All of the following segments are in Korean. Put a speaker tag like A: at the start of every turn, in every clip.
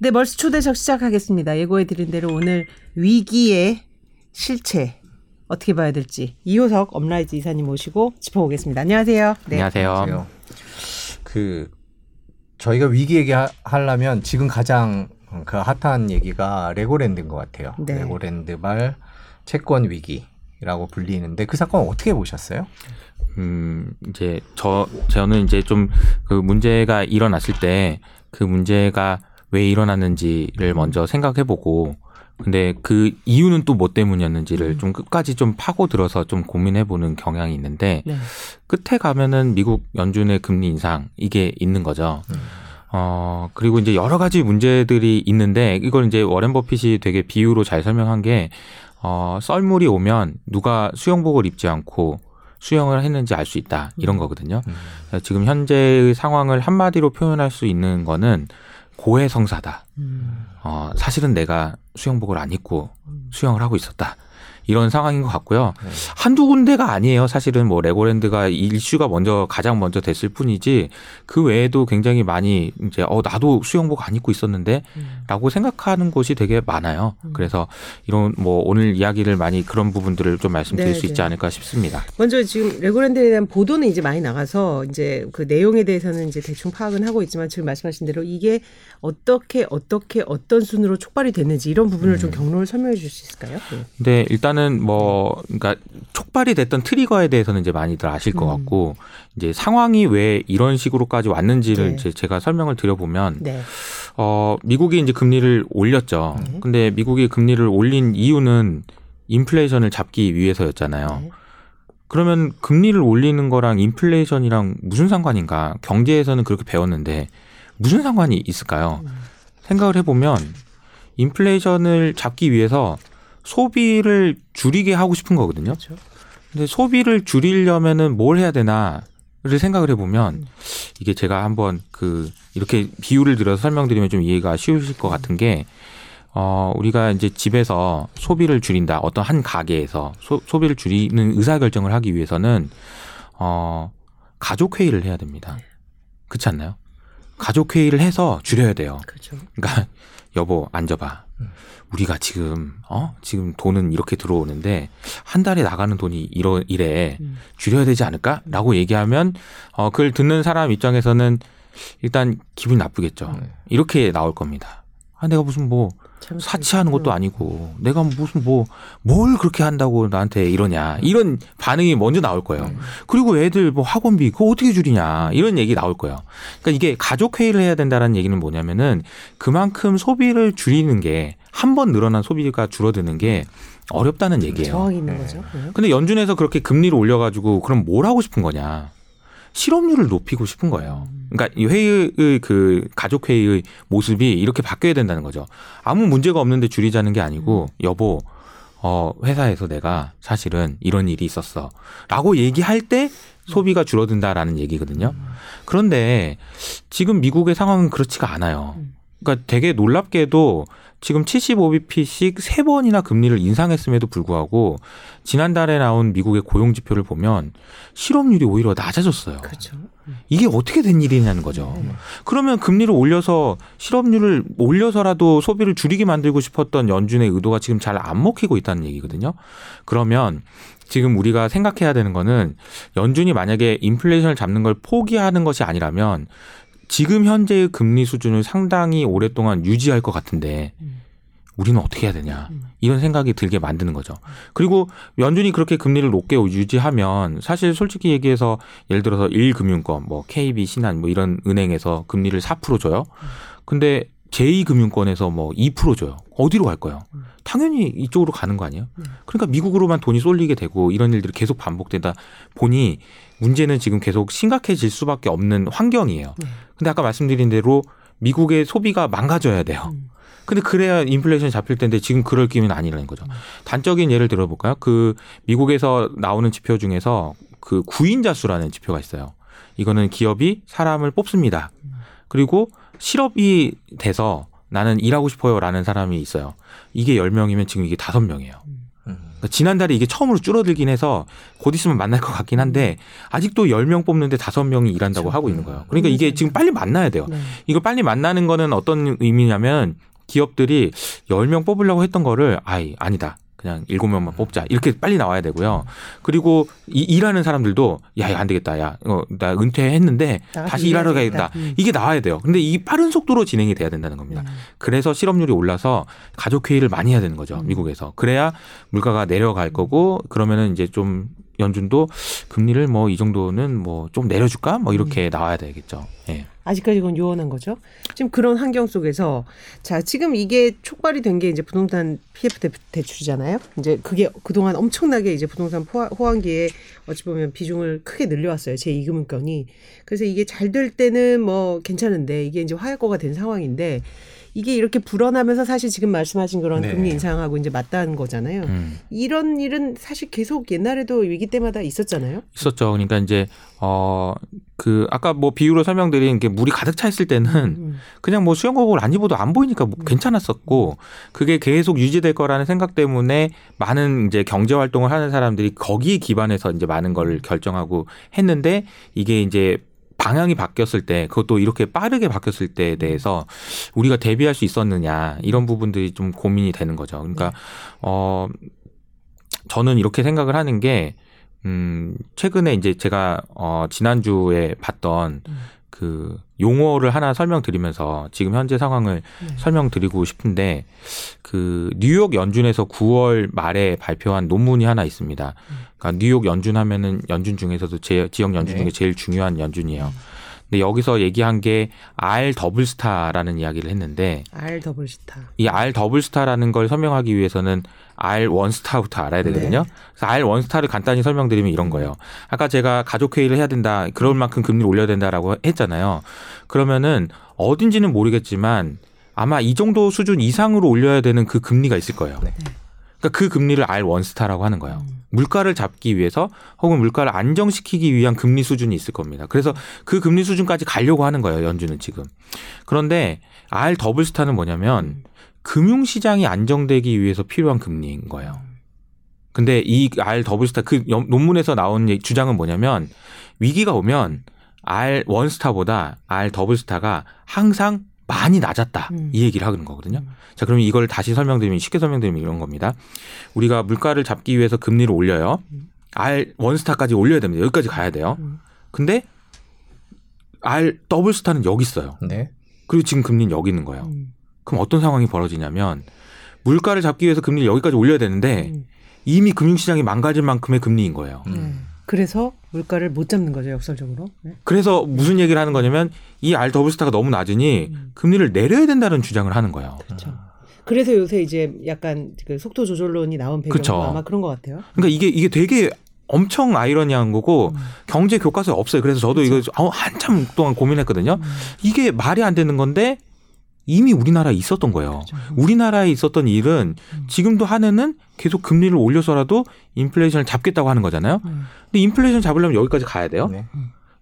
A: 네, 멀스 초대석 시작하겠습니다. 예고해드린 대로 오늘 위기의 실체 어떻게 봐야 될지 이호석 업라이즈 이사님 모시고 짚어보겠습니다. 안녕하세요.
B: 네. 안녕하세요.
C: 안녕하세요. 그 저희가 위기 얘기하려면 지금 가장 그 핫한 얘기가 레고랜드인 것 같아요.
A: 네.
C: 레고랜드발 채권 위기라고 불리는데 그 사건 어떻게 보셨어요?
B: 음, 이제 저 저는 이제 좀 그 문제가 일어났을 때 그 문제가 왜 일어났는지를 먼저 생각해 보고 근데 그 이유는 또 뭐 때문이었는지를
A: 음.
B: 좀 끝까지 좀 파고 들어서 좀 고민해 보는 경향이 있는데
A: 네.
B: 끝에 가면은 미국 연준의 금리 인상 이게 있는 거죠.
C: 음.
B: 어, 그리고 이제 여러 가지 문제들이 있는데 이걸 이제 워렌 버핏이 되게 비유로 잘 설명한 게 어, 썰물이 오면 누가 수영복을 입지 않고 수영을 했는지 알 수 있다. 이런
A: 음.
B: 거거든요.
C: 음.
B: 지금 현재의 상황을 한마디로 표현할 수 있는 거는 고해성사다.
A: 음.
B: 어, 사실은 내가 수영복을 안 입고
A: 음.
B: 수영을 하고 있었다. 이런 상황인 것 같고요.
C: 네.
B: 한두 군데가 아니에요. 사실은 뭐 레고랜드가 이슈가 먼저 가장 먼저 됐을 뿐이지 그 외에도 굉장히 많이 이제 어 나도 수영복 안 입고 있었는데
A: 음.
B: 라고 생각하는 곳이 되게 많아요.
A: 음.
B: 그래서 이런 뭐 오늘 이야기를 많이 그런 부분들을 좀 말씀드릴
A: 네,
B: 수 있지
A: 네.
B: 않을까 싶습니다.
A: 먼저 지금 레고랜드에 대한 보도는 이제 많이 나가서 이제 그 내용에 대해서는 이제 대충 파악은 하고 있지만 지금 말씀하신 대로 이게 어떻게 어떻게 어떤 순으로 촉발이 됐는지 이런 부분을 좀 경로를 설명해 주실 수 있을까요? 네.
B: 근데 일단은 뭐 그러니까 촉발이 됐던 트리거에 대해서는 이제 많이들 아실 것
A: 음.
B: 같고 이제 상황이 왜 이런 식으로까지 왔는지를
A: 네.
B: 이제 제가 설명을 드려보면
A: 네.
B: 어 미국이 이제 금리를 올렸죠.
A: 네.
B: 근데 미국이 금리를 올린 이유는 인플레이션을 잡기 위해서였잖아요.
A: 네.
B: 그러면 금리를 올리는 거랑 인플레이션이랑 무슨 상관인가? 경제에서는 그렇게 배웠는데 무슨 상관이 있을까요?
A: 음.
B: 생각을 해보면 인플레이션을 잡기 위해서 소비를 줄이게 하고 싶은 거거든요.
A: 그렇죠.
B: 근데 소비를 줄이려면은 뭘 해야 되나를 생각을 해보면
A: 음.
B: 이게 제가 한번 그 이렇게 비유를 들어서 설명드리면 좀 이해가 쉬우실 것 같은 게 어, 우리가 이제 집에서 소비를 줄인다. 어떤 한 가게에서 소, 소비를 줄이는 의사결정을 하기 위해서는 어, 가족회의를 해야 됩니다. 그렇지 않나요? 가족회의를 해서 줄여야 돼요.
A: 그렇죠.
B: 그러니까 여보 앉아봐.
C: 음.
B: 우리가 지금 어 지금 돈은 이렇게 들어오는데 한 달에 나가는 돈이 이러 이래
A: 음.
B: 줄여야 되지 않을까?라고 얘기하면 어 그걸 듣는 사람 입장에서는 일단 기분이 나쁘겠죠.
C: 네.
B: 이렇게 나올 겁니다. 아 내가 무슨
A: 뭐참
B: 사치하는 것도
A: 음.
B: 아니고 내가 무슨 뭐 뭘 그렇게 한다고 나한테 이러냐 이런 반응이 먼저 나올 거예요.
C: 음.
B: 그리고 애들 뭐 학원비 그거 어떻게 줄이냐 이런 얘기 나올 거예요. 그러니까 이게 가족 회의를 해야 된다라는 얘기는 뭐냐면은 그만큼 소비를 줄이는 게 한 번 늘어난 소비가 줄어드는 게 어렵다는 얘기예요.
A: 저항이 있는
C: 네.
A: 거죠. 네.
B: 근데 연준에서 그렇게 금리를 올려가지고 그럼 뭘 하고 싶은 거냐? 실업률을 높이고 싶은 거예요. 그러니까 이 회의의 그 가족 회의의 모습이 이렇게 바뀌어야 된다는 거죠. 아무 문제가 없는데 줄이자는 게 아니고 여보, 어 회사에서 내가 사실은 이런 일이 있었어라고 얘기할 때 소비가 줄어든다라는 얘기거든요. 그런데 지금 미국의 상황은 그렇지가 않아요. 그러니까 되게 놀랍게도 지금 75bp씩 세 번이나 금리를 인상했음에도 불구하고 지난달에 나온 미국의 고용 지표를 보면 실업률이 오히려 낮아졌어요.
A: 그렇죠.
B: 이게 어떻게 된 일이냐는 거죠. 그러면 금리를 올려서 실업률을 올려서라도 소비를 줄이게 만들고 싶었던 연준의 의도가 지금 잘 안 먹히고 있다는 얘기거든요. 그러면 지금 우리가 생각해야 되는 거는 연준이 만약에 인플레이션을 잡는 걸 포기하는 것이 아니라면 지금 현재의 금리 수준을 상당히 오랫동안 유지할 것 같은데
A: 음.
B: 우리는 어떻게 해야 되냐
A: 음.
B: 이런 생각이 들게 만드는 거죠. 그리고 연준이 그렇게 금리를 높게 유지하면 사실 솔직히 얘기해서 예를 들어서 1금융권 뭐 KB 신한 뭐 이런 은행에서 금리를 4% 줘요. 근데 제2금융권에서 뭐 2% 줘요. 어디로 갈 거예요?
A: 음.
B: 당연히 이쪽으로 가는 거 아니에요?
A: 네.
B: 그러니까 미국으로만 돈이 쏠리게 되고 이런 일들이 계속 반복되다 보니 문제는 지금 계속 심각해질 수밖에 없는 환경이에요.
A: 네.
B: 근데 아까 말씀드린 대로 미국의 소비가 망가져야 돼요.
A: 음.
B: 근데 그래야 인플레이션 잡힐 텐데 지금 그럴 기미는 아니라는 거죠. 단적인 예를 들어볼까요? 그 미국에서 나오는 지표 중에서 그 구인자 수라는 지표가 있어요. 이거는 기업이 사람을 뽑습니다. 그리고 실업이 돼서 나는 일하고 싶어요라는 사람이 있어요. 이게 10명이면 지금 이게 5명이에요.
C: 음.
B: 그러니까 지난달에 이게 처음으로 줄어들긴 해서 곧 있으면 만날 것 같긴 한데 아직도 10명 뽑는데 5명이 일한다고
A: 그렇죠.
B: 하고 있는 거예요. 그러니까 이게 지금 빨리 만나야 돼요.
A: 네.
B: 이걸 빨리 만나는 거는 어떤 의미냐면 기업들이 10명 뽑으려고 했던 거를 아이 아니다. 그냥 7명만 뽑자. 이렇게 빨리 나와야 되고요. 그리고 이, 일하는 사람들도 야, 이거 안 되겠다. 야, 어, 나 은퇴했는데 다시 일하러 가야겠다.
A: 음.
B: 이게 나와야 돼요. 근데 이 빠른 속도로 진행이 돼야 된다는 겁니다.
A: 음.
B: 그래서 실업률이 올라서 가족 회의를 많이 해야 되는 거죠. 미국에서. 그래야 물가가 내려갈 거고 그러면은 이제 좀 연준도 금리를 뭐 이 정도는 뭐 좀 내려줄까? 뭐 이렇게 나와야 되겠죠. 예.
A: 아직까지 그건 요원한 거죠. 지금 그런 환경 속에서 자 지금 이게 촉발이 된 게 이제 부동산 PF 대- 대출이잖아요. 이제 그게 그동안 엄청나게 이제 부동산 포화- 호황기에 어찌 보면 비중을 크게 늘려왔어요. 제 이금융권이. 그래서 이게 잘 될 때는 뭐 괜찮은데 이게 이제 화약고가 된 상황인데 이게 이렇게 불어나면서 사실 지금 말씀하신 그런
C: 네.
A: 금리 인상하고 이제 맞닿은 거잖아요.
B: 음.
A: 이런 일은 사실 계속 옛날에도 위기 때마다 있었잖아요.
B: 있었죠. 그러니까 이제 어 그 아까 뭐 비유로 설명드린 게 물이 가득 차 있을 때는
A: 음.
B: 그냥 뭐 수영복을 안 입어도 안 보이니까 뭐 괜찮았었고 그게 계속 유지될 거라는 생각 때문에 많은 이제 경제 활동을 하는 사람들이 거기에 기반해서 이제 많은 걸 결정하고 했는데 이게 이제 방향이 바뀌었을 때 그것도 이렇게 빠르게 바뀌었을 때에 대해서 우리가 대비할 수 있었느냐 이런 부분들이 좀 고민이 되는 거죠. 그러니까 어 저는 이렇게 생각을 하는 게 음, 최근에 이제 제가 어 지난주에 봤던
A: 음.
B: 그 용어를 하나 설명드리면서 지금 현재 상황을
A: 네.
B: 설명드리고 싶은데 그 뉴욕 연준에서 9월 말에 발표한 논문이 하나 있습니다. 그러니까 뉴욕 연준 하면은 연준 중에서도 제 지역 연준
C: 네.
B: 중에 제일 중요한 연준이에요. 근데 여기서 얘기한 게 R 더블 스타라는 이야기를 했는데
A: R double star.
B: 이 R 더블 스타라는 걸 설명하기 위해서는 R 원 스타부터 알아야 되거든요. 그래서 R 원 스타를 간단히 설명드리면 이런 거예요. 아까 제가 가족 회의를 해야 된다. 그럴 만큼 금리를 올려야 된다라고 했잖아요. 그러면은 어딘지는 모르겠지만 아마 이 정도 수준 이상으로 올려야 되는 그 금리가 있을 거예요.
C: 네.
B: 그러니까 그 금리를 R 원 스타라고 하는 거예요. 물가를 잡기 위해서 혹은 물가를 안정시키기 위한 금리 수준이 있을 겁니다. 그래서 그 금리 수준까지 가려고 하는 거예요. 연준은 지금. 그런데 R 더블 스타는 뭐냐면 금융 시장이 안정되기 위해서 필요한 금리인 거예요. 근데 이 R double star 그 연- 논문에서 나온 주장은 뭐냐면 위기가 오면 R 원 스타보다 R 더블 스타가 항상 많이 낮았다
A: 음.
B: 이 얘기를 하는 거거든요. 자 그러면 이걸 다시 설명드리면 쉽게 설명드리면 이런 겁니다. 우리가 물가를 잡기 위해서 금리를 올려요. R 원 스타까지 올려야 됩니다. 여기까지 가야 돼요.
A: 음.
B: 근데 R 더블 스타는 여기 있어요.
C: 네.
B: 그리고 지금 금리는 여기 있는 거예요.
A: 음.
B: 그럼 어떤 상황이 벌어지냐면 물가를 잡기 위해서 금리를 여기까지 올려야 되는데
A: 음.
B: 이미 금융시장이 망가질 만큼의 금리인 거예요.
C: 음.
A: 네. 그래서 물가를 못 잡는 거죠 역설적으로. 네.
B: 그래서 무슨 얘기를 하는 거냐면 이 R 더블 스타가 너무 낮으니
A: 음.
B: 금리를 내려야 된다는 주장을 하는 거예요.
A: 그렇죠. 그래서 요새 이제 약간 그 속도 조절론이 나온 배경도
B: 그쵸.
A: 아마 그런 것 같아요.
B: 그러니까 이게 이게 되게 엄청 아이러니한 거고
A: 음.
B: 경제 교과서에 없어요. 그래서 저도 이거 어, 한참 동안 고민했거든요.
A: 음.
B: 이게 말이 안 되는 건데 이미 우리나라에 있었던 거예요.
A: 그렇죠.
B: 우리나라에 있었던 일은
A: 음.
B: 지금도 하는은 계속 금리를 올려서라도 인플레이션을 잡겠다고 하는 거잖아요.
A: 음.
B: 근데 인플레이션 잡으려면 여기까지 가야 돼요.
C: 네.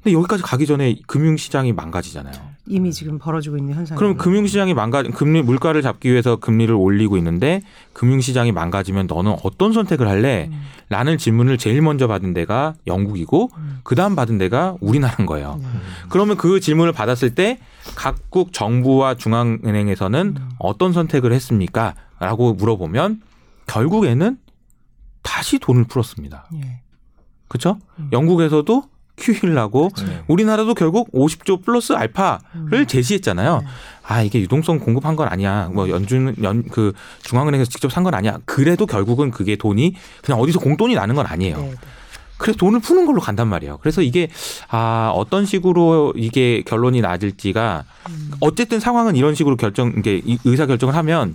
B: 근데 여기까지 가기 전에 금융시장이 망가지잖아요.
A: 이미 지금 벌어지고 있는 현상.
B: 그럼 금융시장이 망가 금리 물가를 잡기 위해서 금리를 올리고 있는데 금융시장이 망가지면 너는 어떤 선택을 할래?
A: 음.
B: 라는 질문을 제일 먼저 받은 데가 영국이고
A: 음.
B: 그다음 받은 데가 우리나라인 거예요.
A: 네.
B: 그러면 그 질문을 받았을 때 각국 정부와 중앙은행에서는
A: 음.
B: 어떤 선택을 했습니까? 라고 물어보면 결국에는 다시 돈을 풀었습니다.
A: 예.
B: 그렇죠?
A: 음.
B: 영국에서도 QE를 하고
C: 네.
B: 우리나라도 결국 50조 플러스 알파를
A: 음.
B: 제시했잖아요.
A: 네.
B: 아 이게 유동성 공급한 건 아니야. 뭐 연준 연 그 중앙은행에서 직접 산 건 아니야. 그래도 결국은 그게 돈이 그냥 어디서 공돈이 나는 건 아니에요.
A: 네.
B: 그래서 돈을 푸는 걸로 간단 말이에요. 그래서 이게 아 어떤 식으로 이게 결론이 낮을지가
A: 음.
B: 어쨌든 상황은 이런 식으로 결정 이게 의사 결정을 하면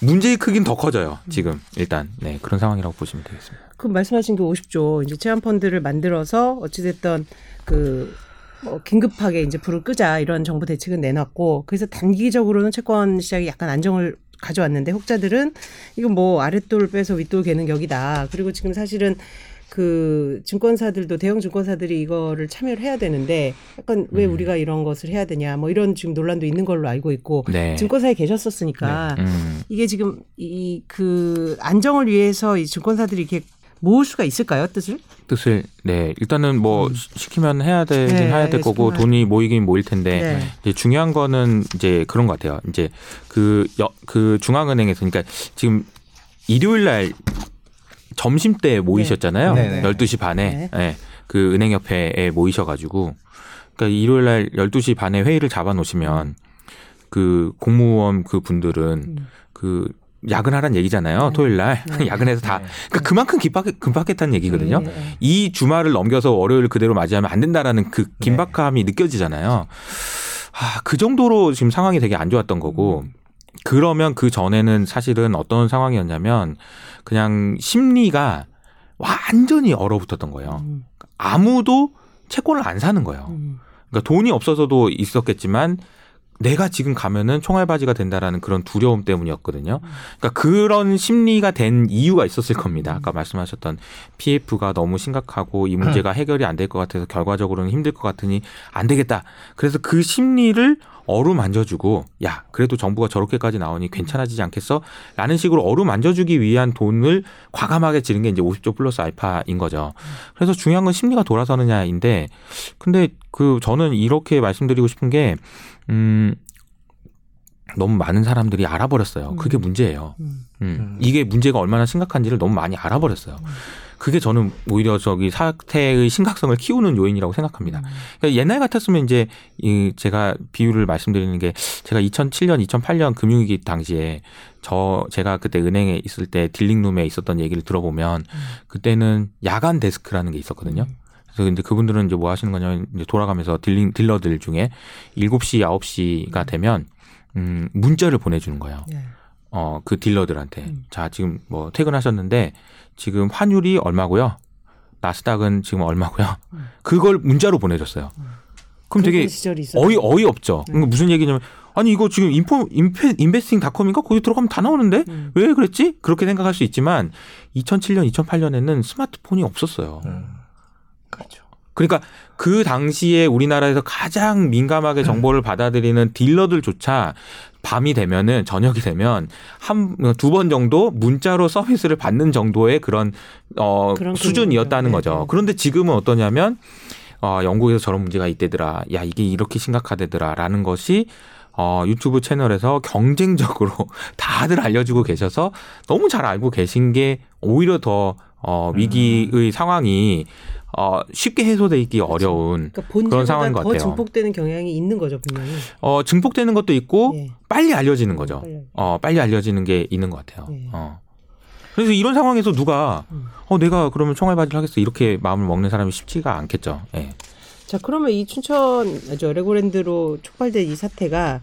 B: 문제의 크기는 더 커져요. 지금 일단 네 그런 상황이라고 보시면 되겠습니다.
A: 그 말씀하신 그 50조 이제 체험 펀드를 만들어서 어찌됐든 그뭐 긴급하게 이제 불을 끄자 이런 정부 대책은 내놨고 그래서 단기적으로는 채권 시장이 약간 안정을 가져왔는데 혹자들은 이거 뭐 아랫돌 빼서 윗돌 개는 격이다. 그리고 지금 사실은 그 증권사들도 대형 증권사들이 이거를 참여를 해야 되는데 약간 왜
B: 음.
A: 우리가 이런 것을 해야 되냐 뭐 이런 지금 논란도 있는 걸로 알고 있고
B: 네.
A: 증권사에 계셨었으니까
B: 음.
A: 이게 지금 이 그 안정을 위해서 이 증권사들이 이렇게 모을 수가 있을까요 뜻을?
B: 뜻을 네 일단은 뭐
A: 음.
B: 시- 시키면 해야 되긴
A: 네,
B: 해야 될 거고
A: 시키면
B: 돈이 모이긴 모일 텐데
A: 네.
B: 이제 중요한 거는 이제 그런 것 같아요. 이제 그, 여, 그 중앙은행에서 그러니까 지금 일요일 날 점심 때 모이셨잖아요.
C: 네. 네, 네.
B: 12시 반에. 예. 그 은행협회에 모이셔가지고 그러니까 일요일 날 12시 반에 회의를 잡아 놓으시면 그 공무원 그 분들은
A: 음.
B: 그 야근하란 얘기잖아요.
A: 네.
B: 토요일 날
A: 네.
B: 야근해서 다
C: 네.
B: 그러니까 그만큼 긴박, 긴박했다는 얘기거든요.
A: 네, 네.
B: 이 주말을 넘겨서 월요일 그대로 맞이하면 안 된다라는 그 긴박함이 느껴지잖아요. 아, 그 정도로 지금 상황이 되게 안 좋았던 거고 그러면 그 전에는 사실은 어떤 상황이었냐면 그냥 심리가 완전히 얼어붙었던 거예요.
A: 음,
B: 아무도 채권을 안 사는 거예요.
A: 음.
B: 그러니까 돈이 없어서도 있었겠지만 내가 지금 가면은 총알바지가 된다라는 그런 두려움 때문이었거든요. 그러니까 그런 심리가 된 이유가 있었을 겁니다. 아까 말씀하셨던 PF가 너무 심각하고 이 문제가 해결이 안 될 것 같아서 결과적으로는 힘들 것 같으니 안 되겠다. 그래서 그 심리를 어루만져주고 야 그래도 정부가 저렇게까지 나오니 괜찮아지지 않겠어? 라는 식으로 어루만져주기 위한 돈을 과감하게 지른 게 이제 50조 플러스 알파인 거죠. 그래서 중요한 건 심리가 돌아서느냐인데 근데 그 저는 이렇게 말씀드리고 싶은 게 음. 너무 많은 사람들이 알아버렸어요. 그게
A: 음.
B: 문제예요.
A: 음.
B: 음.
C: 음.
B: 이게 문제가 얼마나 심각한지를 너무 많이 알아버렸어요. 그게 저는 오히려 저기 사태의 심각성을 키우는 요인이라고 생각합니다. 그러니까 옛날 같았으면 이제 이 제가 비유를 말씀드리는 게 제가 2007년, 2008년 금융위기 당시에 저 제가 그때 은행에 있을 때 딜링룸에 있었던 얘기를 들어보면 그때는 야간 데스크라는 게 있었거든요. 그래서 근데 그분들은 이제 뭐 하시는 거냐면 이제 돌아가면서 딜링 딜러들 중에 7시, 9시가 되면 음 문자를 보내 주는 거예요.
A: 네.
B: 어, 그 딜러들한테.
A: 음.
B: 자, 지금 뭐 퇴근하셨는데 지금 환율이 얼마고요? 나스닥은 지금 얼마고요?
A: 음.
B: 그걸 문자로 보내줬어요. 그럼 되게. 어이 어이 없죠.
A: 네.
B: 그러니까 무슨 얘기냐면 아니 이거 지금 인포 인페, 인베스팅닷컴인가 거기 들어가면 다 나오는데
A: 음.
B: 왜 그랬지? 그렇게 생각할 수 있지만 2007년 2008년에는 스마트폰이 없었어요.
C: 음.
B: 그러니까 그 당시에 우리나라에서 가장 민감하게 정보를 받아들이는 딜러들조차 밤이 되면은 저녁이 되면 한 두 번 정도 문자로 서비스를 받는 정도의 그런 어
A: 그런 수준이었다는規模죠.
B: 거죠.
A: 네, 네.
B: 그런데 지금은 어떠냐면 어 영국에서 저런 문제가 있대더라. 야 이게 이렇게 심각하대더라라는 것이 어 유튜브 채널에서 경쟁적으로 다들 알려주고 계셔서 너무 잘 알고 계신 게 오히려 더 어, 위기의 상황이 어, 쉽게 해소돼 있기 어려운
A: 그러니까
B: 그런 상황인
A: 것더
B: 같아요.
A: 증폭되는 경향이 있는 거죠 분명히.
B: 어, 증폭되는 것도 있고
A: 예.
B: 빨리 알려지는 거죠.
A: 빨리.
B: 어, 빨리 알려지는 게 있는 것 같아요.
A: 예.
B: 어. 그래서 이런 상황에서 누가
A: 음.
B: 어, 내가 그러면 총알바지를 하겠어 이렇게 마음을 먹는 사람이 쉽지가 않겠죠. 예.
A: 자 그러면 이 춘천 저 레고랜드로 촉발된 이 사태가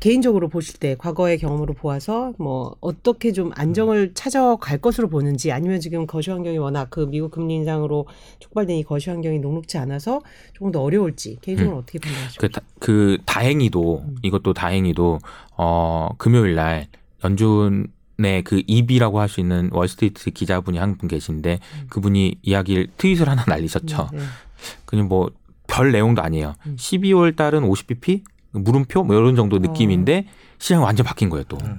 A: 개인적으로 보실 때 과거의 경험으로 보아서 뭐 어떻게 좀 안정을 찾아갈 것으로 보는지 아니면 지금 거시 환경이 워낙 그 미국 금리 인상으로 촉발된 이 거시 환경이 녹록지 않아서 조금 더 어려울지 개인적으로 어떻게 판단하시죠?
B: 그, 다, 그 다행히도
A: 음.
B: 이것도 다행히도 어 금요일 날 연준의 그 입이라고 할 수 있는 월스트리트 기자분이 한 분 계신데
A: 음.
B: 그분이 이야기를 트윗을 하나 날리셨죠.
A: 네.
B: 그냥 뭐 별 내용도 아니에요.
A: 음.
B: 12월 달은 50bp 물음표 뭐 이런 정도 느낌인데 시장이 완전 바뀐 거예요 또.
C: 음.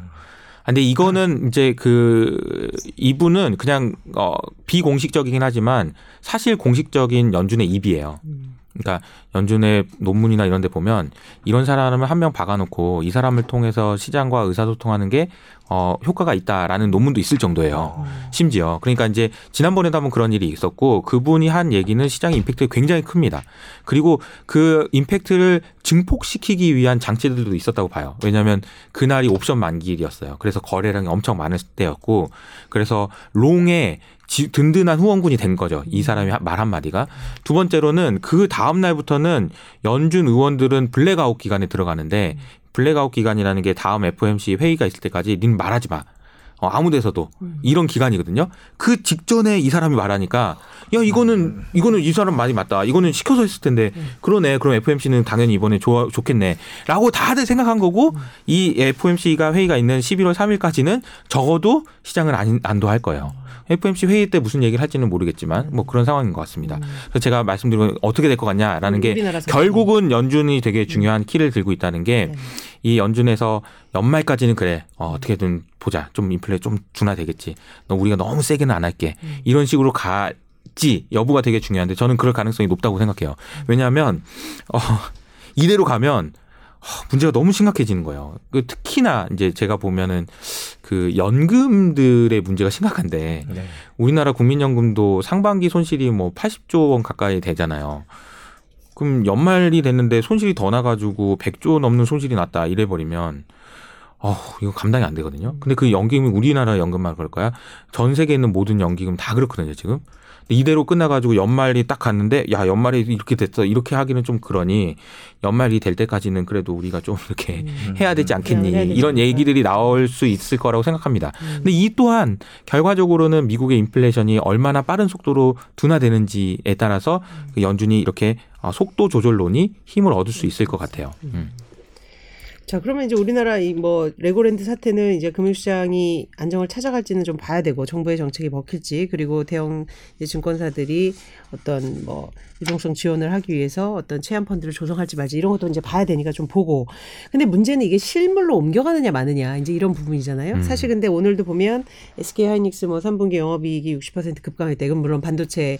B: 아, 근데 이거는 이제 그 이분은 그냥 어 비공식적이긴 하지만 사실 공식적인 연준의 입이에요.
A: 음.
B: 그러니까 연준의 논문이나 이런 데 보면 이런 사람을 한 명 박아놓고 이 사람을 통해서 시장과 의사소통하는 게 어, 효과가 있다라는 논문도 있을 정도예요.
A: 음.
B: 심지어 그러니까 이제 지난번에도 한번 그런 일이 있었고 그분이 한 얘기는 시장의 임팩트가 굉장히 큽니다. 그리고 그 임팩트를 증폭시키기 위한 장치들도 있었다고 봐요. 왜냐하면 그날이 옵션 만기일이었어요. 그래서 거래량이 엄청 많을 때였고 그래서 long에 지- 든든한 후원군이 된 거죠. 이 사람이 말 한마디가. 두 번째로는 그 다음 날부터는 연준 위원들은 블랙아웃 기간에 들어가는데 블랙아웃 기간이라는 게 다음 FOMC 회의가 있을 때까지 넌 말하지 마. 어, 아무 데서도
A: 음.
B: 이런 기간이거든요. 그 직전에 이 사람이 말하니까 야 이거는 이거는 이 사람 말이 맞다. 이거는 시켜서 했을 텐데 그러네. 그럼 FMC는 당연히 이번에 좋아 좋겠네.라고 다들 생각한 거고 이 FMC가 회의가 있는 11월 3일까지는 적어도 시장을 안, 안도할 거예요. FMC 회의 때 무슨 얘기를 할지는 모르겠지만 뭐 그런 상황인 것 같습니다. 그래서 제가 말씀드린 어떻게 될 것 같냐라는 게. 결국은 연준이 되게 중요한 키를 들고 있다는 게이
A: 네.
B: 연준에서 연말까지는 그래 어, 어떻게든 보자 좀 인플레 좀 둔화되겠지. 너 우리가 너무 세게는 안 할게. 이런 식으로 가지 여부가 되게 중요한데 저는 그럴 가능성이 높다고 생각해요. 왜냐하면 어, 이대로 가면 어, 문제가 너무 심각해지는 거예요. 그 특히나 이제 제가 보면은 그 연금들의 문제가 심각한데
C: 네.
B: 우리나라 국민연금도 상반기 손실이 뭐 80조 원 가까이 되잖아요. 그럼 연말이 됐는데 손실이 더 나가지고 100조 넘는 손실이 났다 이래 버리면 어 이거 감당이 안 되거든요. 근데 그 연금이 우리나라 연금만 그럴 거야? 전 세계에 있는 모든 연기금 다 그렇거든요 지금. 이대로 끝나가지고 연말이 딱 갔는데 야 연말이 이렇게 됐어 이렇게 하기는 좀 그러니 연말이 될 때까지는 그래도 우리가 좀 이렇게 해야 되지 않겠니
A: 해야 되지
B: 이런. 얘기들이 나올 수 있을 거라고 생각합니다. 근데 이 또한 결과적으로는 미국의 인플레이션이 얼마나 빠른 속도로 둔화되는지에 따라서 그 연준이 이렇게 어, 속도 조절론이 힘을 얻을 수 있을 것 같아요. 음.
A: 자, 그러면 이제 우리나라 이 뭐 레고랜드 사태는 이제 금융시장이 안정을 찾아갈지는 좀 봐야 되고 정부의 정책이 먹힐지 그리고 대형 이제 증권사들이 어떤 뭐 유동성 지원을 하기 위해서 어떤 채안 펀드를 조성할지 말지 이런 것도 이제 봐야 되니까 좀 보고. 근데 문제는 이게 실물로 옮겨가느냐 마느냐 이제 이런 부분이잖아요.
B: 음.
A: 사실 근데 오늘도 보면 SK 하이닉스 뭐 3분기 영업이익이 60% 급감했다. 이건 물론 반도체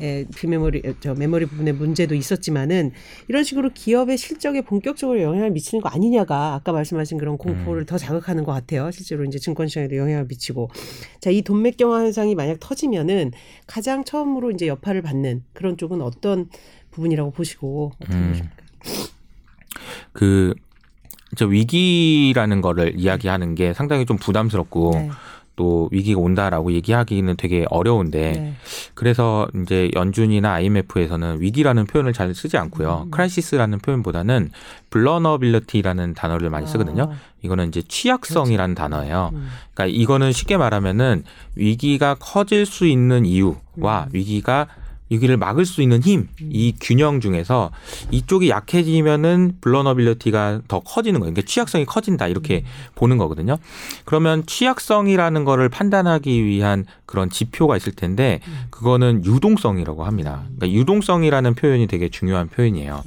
A: 에, 비메모리 저 메모리 부분에 문제도 있었지만은 이런 식으로 기업의 실적에 본격적으로 영향을 미치는 거 아니냐가 아까 말씀하신 그런 공포를 더 자극하는 것 같아요. 실제로 이제 증권 시장에도 영향을 미치고 자 이 돈맥경화 현상이 만약 터지면은 가장 처음으로 이제 여파를 받는 그런 쪽은 어떤 부분이라고 보시고 어떻게
B: 음.
A: 보십니까?
B: 그, 저 위기라는 거를 이야기하는 게 상당히 좀 부담스럽고
A: 네.
B: 또 위기가 온다라고 얘기하기는 되게 어려운데
A: 네.
B: 그래서 이제 연준이나 IMF에서는 위기라는 표현을 잘 쓰지 않고요.
A: 음.
B: crisis라는 표현보다는 vulnerability라는 단어를 많이 쓰거든요.
A: 아,
B: 이거는 이제 취약성이라는 단어예요.
A: 음.
B: 그러니까 이거는 쉽게 말하면은 위기가 커질 수 있는 이유와 위기가 위기를 막을 수 있는 힘, 이 균형 중에서 이쪽이 약해지면은 vulnerability가 더 커지는 거예요. 그러니까 취약성이 커진다 이렇게 보는 거거든요. 그러면 취약성이라는 거를 판단하기 위한 그런 지표가 있을 텐데 그거는 유동성이라고 합니다. 그러니까 유동성이라는 표현이 되게 중요한 표현이에요.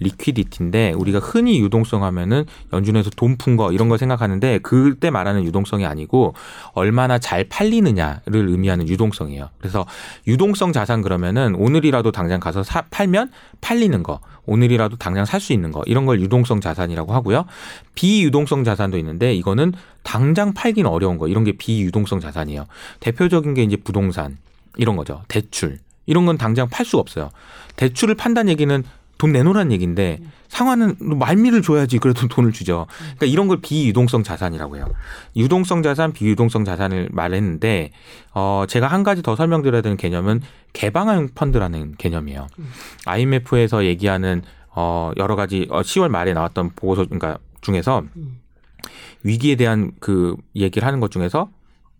B: 리퀴디티인데 우리가 흔히 유동성 하면은 연준에서 돈 푼 거 이런 걸 생각하는데 그때 말하는 유동성이 아니고 얼마나 잘 팔리느냐를 의미하는 유동성이에요. 그래서 유동성 자산 그러면은 오늘이라도 당장 가서 사, 팔면 팔리는 거, 오늘이라도 당장 살 수 있는 거 이런 걸 유동성 자산이라고 하고요. 비유동성 자산도 있는데 이거는 당장 팔기는 어려운 거 이런 게 비유동성 자산이에요. 대표적인 게 이제 부동산 이런 거죠. 대출 이런 건 당장 팔 수가 없어요. 대출을 판다는 얘기는 돈 내놓으라는 얘기인데 상환은 말미를 줘야지 그래도 돈을 주죠. 그러니까 이런 걸 비유동성 자산이라고 해요. 유동성 자산, 비유동성 자산을 말했는데 어 제가 한 가지 더 설명드려야 되는 개념은 개방형 펀드라는 개념이에요. IMF에서 얘기하는 어 여러 가지 어 10월 말에 나왔던 보고서 그러니까 중에서 위기에 대한 그 얘기를 하는 것 중에서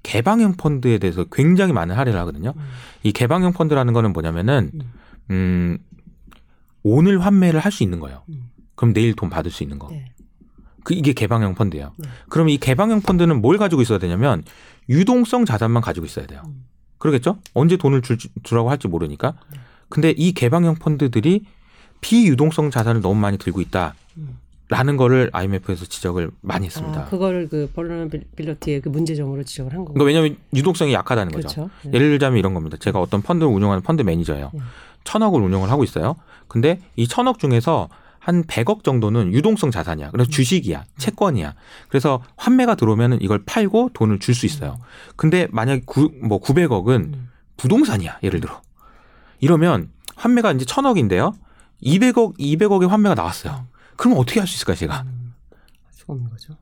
B: 개방형 펀드에 대해서 굉장히 많은 할애를 하거든요. 이 개방형 펀드라는 거는 뭐냐면은 음 오늘 환매를 할 수 있는 거예요. 그럼 내일 돈 받을 수 있는 거.
A: 네.
B: 그 이게 개방형 펀드예요.
A: 네.
B: 그럼 이 개방형 펀드는 뭘 가지고 있어야 되냐면 유동성 자산만 가지고 있어야 돼요.
A: 음.
B: 그러겠죠? 언제 돈을 줄, 주라고 할지 모르니까. 근데 이 개방형 펀드들이 비유동성 자산을 너무 많이 들고 있다. 라는 거를 IMF에서 지적을 많이 했습니다.
A: 아, 그거를 그 벌너빌리티의 그 문제점으로 지적을 한 거고.
B: 그러니까 왜냐하면 유동성이 약하다는 거죠.
A: 그렇죠. 네.
B: 예를 들자면 이런 겁니다. 제가 어떤 펀드를 운영하는 펀드 매니저예요.
A: 네.
B: 천억을 운영을 하고 있어요. 근데 이 천억 중에서 한 100억 정도는 유동성 자산이야. 그래서 주식이야. 채권이야. 그래서 환매가 들어오면 이걸 팔고 돈을 줄 수 있어요. 근데 만약에 구, 뭐 900억은
A: 음.
B: 부동산이야. 예를 들어. 이러면 환매가 이제 천억인데요. 200억, 200억의 환매가 나왔어요. 그럼 어떻게 할 수 있을까요, 제가?
A: 음. 없는 거죠.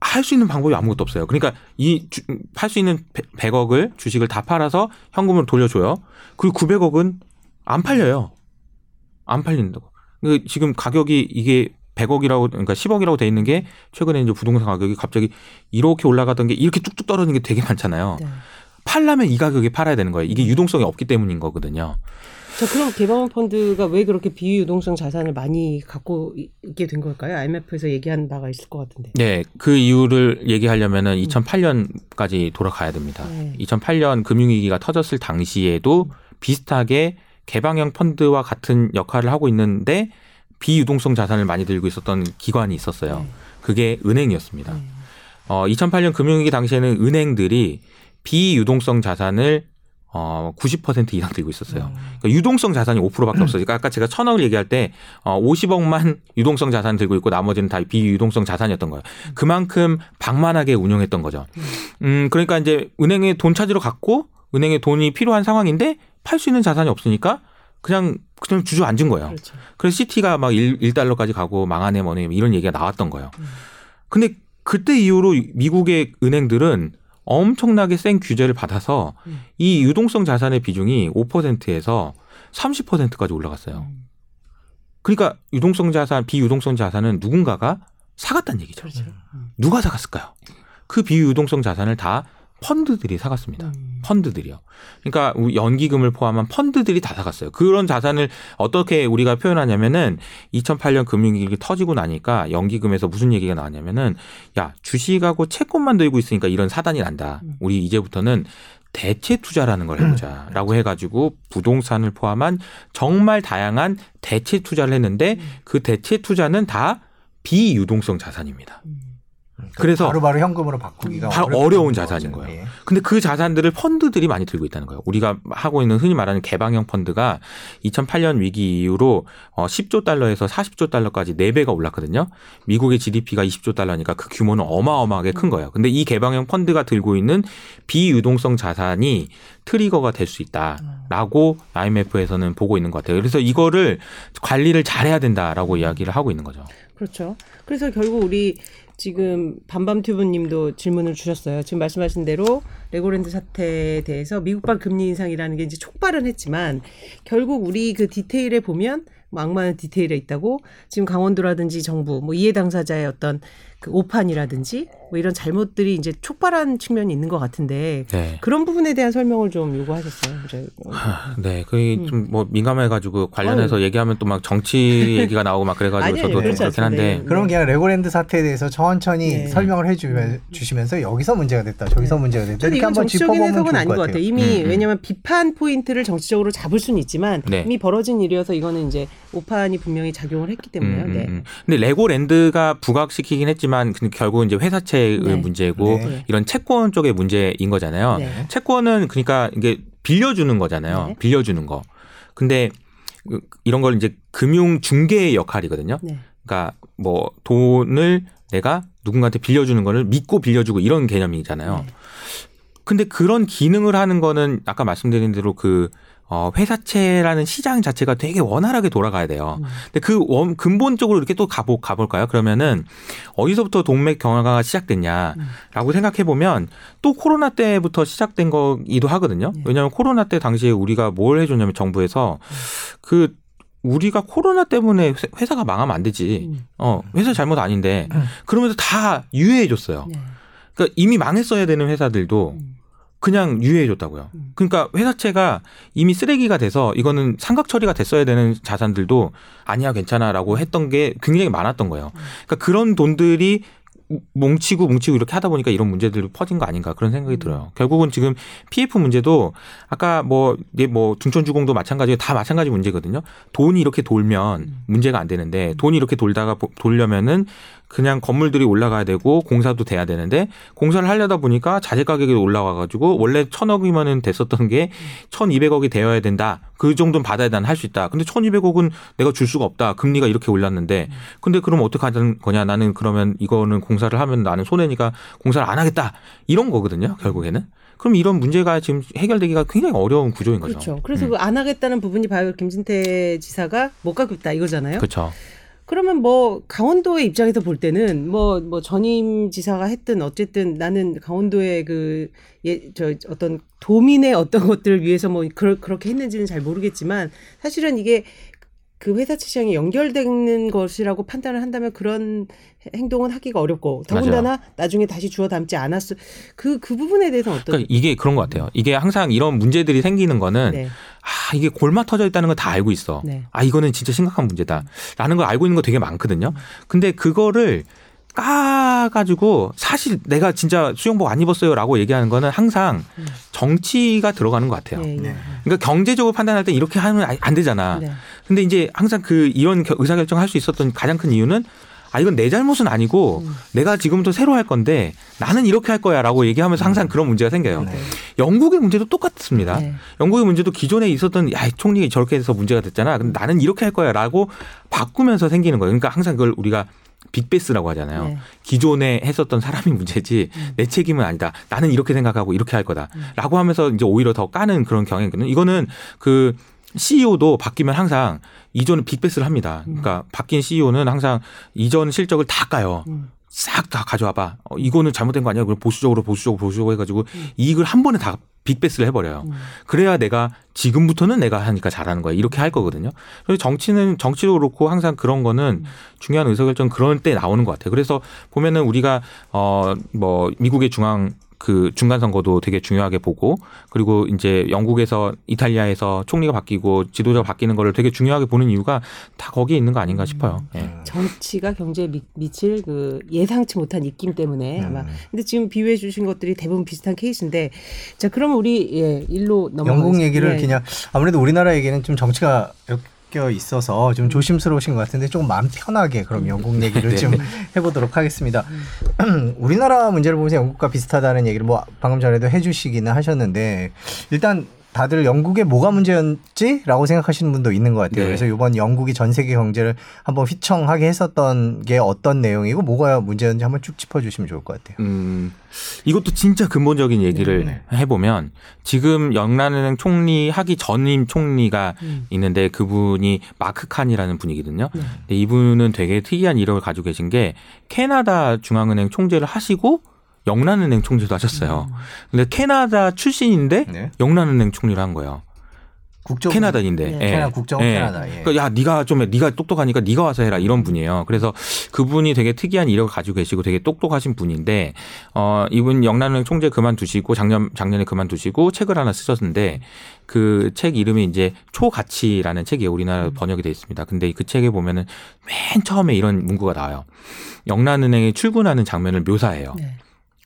B: 할 수 있는 방법이 아무것도 없어요. 그러니까 이 팔 수 있는 100억을 주식을 다 팔아서 현금으로 돌려줘요. 그리고 900억은 안 팔려요. 안 팔린다고. 그 지금 가격이 이게 100억이라고 그러니까 10억이라고 돼 있는 게 최근에 이제 부동산 가격이 갑자기 이렇게 올라가던 게 이렇게 뚝뚝 떨어지는 게 되게 많잖아요.
A: 네.
B: 팔려면 이 가격에 팔아야 되는 거예요. 이게 유동성이 없기 때문인 거거든요.
A: 자, 그럼 개방 펀드가 왜 그렇게 비유동성 자산을 많이 갖고 있게 된 걸까요? IMF에서 얘기한 바가 있을 것 같은데.
B: 네, 그 이유를 얘기하려면은 2008년까지 돌아가야 됩니다.
A: 네.
B: 2008년 금융위기가 터졌을 당시에도 비슷하게 개방형 펀드와 같은 역할을 하고 있는데 비유동성 자산을 많이 들고 있었던 기관이 있었어요.
A: 네.
B: 그게 은행이었습니다.
A: 네.
B: 어, 2008년 금융위기 당시에는 은행들이 비유동성 자산을 어, 90% 이상 들고 있었어요. 그러니까 유동성 자산이 5%밖에 없어요. 그러니까 아까 제가 천억을 얘기할 때 어, 50억만 유동성 자산 들고 있고 나머지는 다 비유동성 자산이었던 거예요. 그만큼 방만하게 운영했던 거죠. 음, 그러니까 이제 은행에 돈 찾으러 갔고 은행에 돈이 필요한 상황인데 팔 수 있는 자산이 없으니까 그냥 그냥 주저앉은 거예요.
A: 그렇죠.
B: 그래서 시티가 막 1, 1달러까지 가고 망하네 뭐네 이런 얘기가 나왔던 거예요. 근데 그때 이후로 미국의 은행들은 엄청나게 센 규제를 받아서
A: 음.
B: 이 유동성 자산의 비중이 5%에서 30%까지 올라갔어요.
A: 음.
B: 그러니까 유동성 자산, 비유동성 자산은 누군가가 사갔다는 얘기죠.
A: 그렇죠. 음.
B: 누가 사갔을까요? 그 비유동성 자산을 다 펀드들이 사갔습니다.
A: 음.
B: 펀드들이요. 그러니까 연기금을 포함한 펀드들이 다 사갔어요. 그런 자산을 어떻게 우리가 표현하냐면은 2008년 금융위기 터지고 나니까 연기금에서 무슨 얘기가 나왔냐면은 야 주식하고 채권만 들고 있으니까 이런 사단이 난다.
A: 음.
B: 우리 이제부터는 대체 투자라는 걸 해보자라고 해가지고 부동산을 포함한 정말 다양한 대체 투자를 했는데
A: 음.
B: 그 대체 투자는 다 비유동성 자산입니다.
A: 음.
B: 그래서
C: 바로 바로 현금으로 바꾸기가
B: 바로 어려운
C: 거죠.
B: 자산인 거예요.
C: 예.
B: 근데 그 자산들을 펀드들이 많이 들고 있다는 거예요. 우리가 하고 있는 흔히 말하는 개방형 펀드가 2008년 위기 이후로 어 10조 달러에서 40조 달러까지 4배가 올랐거든요. 미국의 GDP가 20조 달러니까 그 규모는 어마어마하게 큰 거예요. 근데 이 개방형 펀드가 들고 있는 비유동성 자산이 트리거가 될 수 있다라고 IMF에서는 보고 있는 것 같아요. 그래서 이거를 관리를 잘해야 된다라고 이야기를 하고 있는 거죠.
A: 그렇죠. 그래서 결국 우리 지금 밤밤튜브님도 질문을 주셨어요. 지금 말씀하신 대로 레고랜드 사태에 대해서 미국발 금리 인상이라는 게 이제 촉발은 했지만 결국 우리 그 디테일에 보면 뭐 악마는 디테일에 있다고 지금 강원도라든지 정부 뭐 이해 당사자의 어떤 그 오판이라든지 뭐 이런 잘못들이 이제 촉발한 측면이 있는 것 같은데
B: 네.
A: 그런 부분에 대한 설명을 좀 요구하셨어요. 이제
B: 네, 그게 좀뭐 민감해가지고 관련해서 얘기하면 또 막 정치 얘기가 나오고 막 그래가지고
A: 아니요,
B: 저도 좀 그렇긴 한데
A: 않습니다.
C: 그럼 그냥 레고랜드 사태에 대해서 천천히
A: 네.
C: 설명을 해주면, 주시면서 여기서 문제가 됐다, 저기서
A: 네.
C: 문제가 됐다 이렇게 한번
A: 정치적인
C: 짚어보면
A: 해석은
C: 좋을
A: 아닌 것것
C: 같아요.
A: 같아요. 이미
B: 음, 음.
A: 왜냐하면 비판 포인트를 정치적으로 잡을 수는 있지만
B: 네.
A: 이미 벌어진 일이어서 이거는 이제 오판이 분명히 작용을 했기 때문에요.
B: 음, 음,
A: 네.
B: 음. 근데 레고랜드가 부각시키긴 했지만 근데 결국 이제 회사채 의
A: 네.
B: 문제고
C: 네.
B: 이런 채권 쪽의 문제인 거잖아요.
A: 네.
B: 채권은 그러니까 이게 빌려주는 거잖아요.
A: 네.
B: 빌려주는 거. 근데 그- 이런 걸 이제 금융 중개의 역할이거든요.
A: 네.
B: 그러니까 뭐 돈을 내가 누군가한테 빌려주는 거를 믿고 빌려주고 이런 개념이잖아요.
A: 네.
B: 근데 그런 기능을 하는 거는 아까 말씀드린 대로 그 어, 회사채라는 시장 자체가 되게 원활하게 돌아가야 돼요.
A: 음.
B: 근데 그 원, 근본적으로 이렇게 또 가보, 가볼까요? 그러면은 어디서부터 동맥 경화가 시작됐냐라고 생각해 보면 또 코로나 때부터 시작된 거기도 하거든요.
A: 네.
B: 왜냐하면 코로나 때 당시에 우리가 뭘 해줬냐면 정부에서 그 우리가 코로나 때문에 회- 회사가 망하면 안 되지.
A: 음.
B: 어, 회사 잘못 아닌데. 그러면서 다 유예해 줬어요.
A: 네.
B: 그러니까 이미 망했어야 되는 회사들도
A: 음.
B: 그냥 유예해 줬다고요.
A: 음.
B: 그러니까 회사채가 이미 쓰레기가 돼서 이거는 상각 처리가 됐어야 되는 자산들도 아니야 괜찮아라고 했던 게 굉장히 많았던 거예요. 그러니까 그런 돈들이 뭉치고 뭉치고 이렇게 하다 보니까 이런 문제들이 퍼진 거 아닌가 그런 생각이
A: 음.
B: 들어요. 결국은 지금 PF 문제도 아까 뭐 이게 뭐 둔촌주공도 마찬가지고 다 마찬가지 문제거든요. 돈이 이렇게 돌면
A: 음.
B: 문제가 안 되는데 돈이 이렇게 돌다가 보- 돌려면은 그냥 건물들이 올라가야 되고 공사도 돼야 되는데 공사를 하려다 보니까 자재 가격이 올라와 가지고 원래 천억이면은 됐었던 게 천이백 억이 되어야 된다. 그 정도는 받아야 난 할 수 있다. 근데 천이백 억은 내가 줄 수가 없다. 금리가 이렇게 올랐는데 근데 그럼 어떻게 하는 거냐? 나는 그러면 이거는 공사를 하면 나는 손해니까 공사를 안 하겠다. 이런 거거든요. 결국에는. 그럼 이런 문제가 지금 해결되기가 굉장히 어려운 구조인 거죠.
A: 그렇죠. 그래서
B: 음.
A: 그안 하겠다는 부분이 바로 김진태 지사가 못 가고 있다 이거잖아요.
B: 그렇죠.
A: 그러면 뭐 강원도의 입장에서 볼 때는 뭐뭐 전임 지사가 했든 어쨌든 나는 강원도의 그 예 저 어떤 도민의 어떤 것들을 위해서 뭐 그러, 그렇게 했는지는 잘 모르겠지만 사실은 이게 그 회사 시장에 연결되는 것이라고 판단을 한다면 그런 행동은 하기가 어렵고 더군다나 나중에 다시 주워 담지 않았을 그, 그 부분에 대해서는 어떤
B: 그러니까 이게 그런 것 같아요. 이게 항상 이런 문제들이 생기는 거는
A: 네.
B: 아 이게 골마 터져 있다는 걸 다 알고 있어.
A: 네.
B: 아 이거는 진짜 심각한 문제다라는 걸 알고 있는 거 되게 많거든요. 근데 그거를 까가지고 사실 내가 진짜 수영복 안 입었어요라고 얘기하는 거는 항상
A: 음.
B: 정치가 들어가는 것 같아요.
A: 예, 예.
C: 네.
B: 그러니까 경제적으로 판단할 때 이렇게 하면 아- 안 되잖아.
A: 네.
B: 근데 이제 항상 그 이런 겨- 의사결정을 할수 있었던 가장 큰 이유는 아 이건 내 잘못은 아니고
A: 음.
B: 내가 지금부터 새로 할 건데 나는 이렇게 할 거야라고 얘기하면서 항상 그런 문제가 생겨요.
C: 네.
B: 영국의 문제도 똑같습니다.
A: 네.
B: 영국의 문제도 기존에 있었던 야 총리가 저렇게 해서 문제가 됐잖아. 근데 나는 이렇게 할 거야라고 바꾸면서 생기는 거예요. 그러니까 항상 그걸 우리가 빅베스라고 하잖아요.
A: 네.
B: 기존에 했었던 사람이 문제지
A: 음.
B: 내 책임은 아니다. 나는 이렇게 생각하고 이렇게 할 거다라고 하면서 이제 오히려 더 까는 그런 경향이거든요. 이거는 그 CEO도 바뀌면 항상 이전은 빅베스를 합니다. 그러니까 바뀐 CEO는 항상 이전 실적을 다 까요.
A: 음.
B: 싹다 가져와봐. 어, 이거는 잘못된 거 아니야? 그럼 보수적으로 보수적으로 보수적으로 해가지고 이익을 한 번에 다 빅베스를 해버려요.
A: 음.
B: 그래야 내가 지금부터는 내가 하니까 잘하는 거야. 이렇게 할 거거든요. 그래서 정치는 정치도 그렇고 항상 그런 거는 중요한 의사결정 그런 때 나오는 것 같아요. 그래서 보면은 우리가 어 뭐 미국의 중앙 그 중간 선거도 되게 중요하게 보고 그리고 이제 영국에서 이탈리아에서 총리가 바뀌고 지도자가 바뀌는 거를 되게 중요하게 보는 이유가 다 거기에 있는 거 아닌가 싶어요. 예.
A: 정치가 경제에 미, 미칠 그 예상치 못한 입김 때문에 아마.
C: 음.
A: 근데 지금 비유해 주신 것들이 대부분 비슷한 케이스인데 자 그러면 우리 예 일로 넘어가.
C: 영국 얘기를 그냥 아무래도 우리나라 얘기는 좀 정치가 엮여 있어서 좀 조심스러우신 것 같은데 조금 마음 편하게 그럼 영국 얘기를 좀 해보도록 하겠습니다. 우리나라 문제를 보면서 영국과 비슷하다는 얘기를 뭐 방금 전에도 해주시기는 하셨는데 일단 다들 영국에 뭐가 문제였지라고 생각하시는 분도 있는 것 같아요.
B: 네.
C: 그래서 이번 영국이 전 세계 경제를 한번 휘청하게 했었던 게 어떤 내용이고 뭐가 문제였는지 한번 쭉 짚어주시면 좋을 것 같아요.
B: 음, 이것도 진짜 근본적인 얘기를
C: 네.
B: 해보면 지금 영란은행 총리 하기 전임 총리가
A: 음.
B: 있는데 그분이 마크 칸이라는 분이거든요.
A: 네.
B: 근데 이분은 되게 특이한 이력을 가지고 계신 게 캐나다 중앙은행 총재를 하시고 영란은행 총재도 하셨어요. 근데 캐나다 출신인데
C: 네.
B: 영란은행 총리를 한 거예요.
C: 국적
B: 캐나다인데.
A: 네.
B: 예.
C: 캐나다 국적은
B: 예.
C: 캐나다. 예.
B: 그러니까 야 네가 좀 해. 네가 똑똑하니까 네가 와서 해라 이런 분이에요. 그래서 그분이 되게 특이한 이력을 가지고 계시고 되게 똑똑하신 분인데 어 이분 영란은행 총재 그만두시고 작년 작년에 그만두시고 책을 하나 쓰셨는데 그 책 이름이 이제 초가치라는 책이에요. 우리나라 번역이 돼 있습니다. 근데 그 책에 보면은 맨 처음에 이런 문구가 나와요. 영란은행에 출근하는 장면을 묘사해요.
A: 네.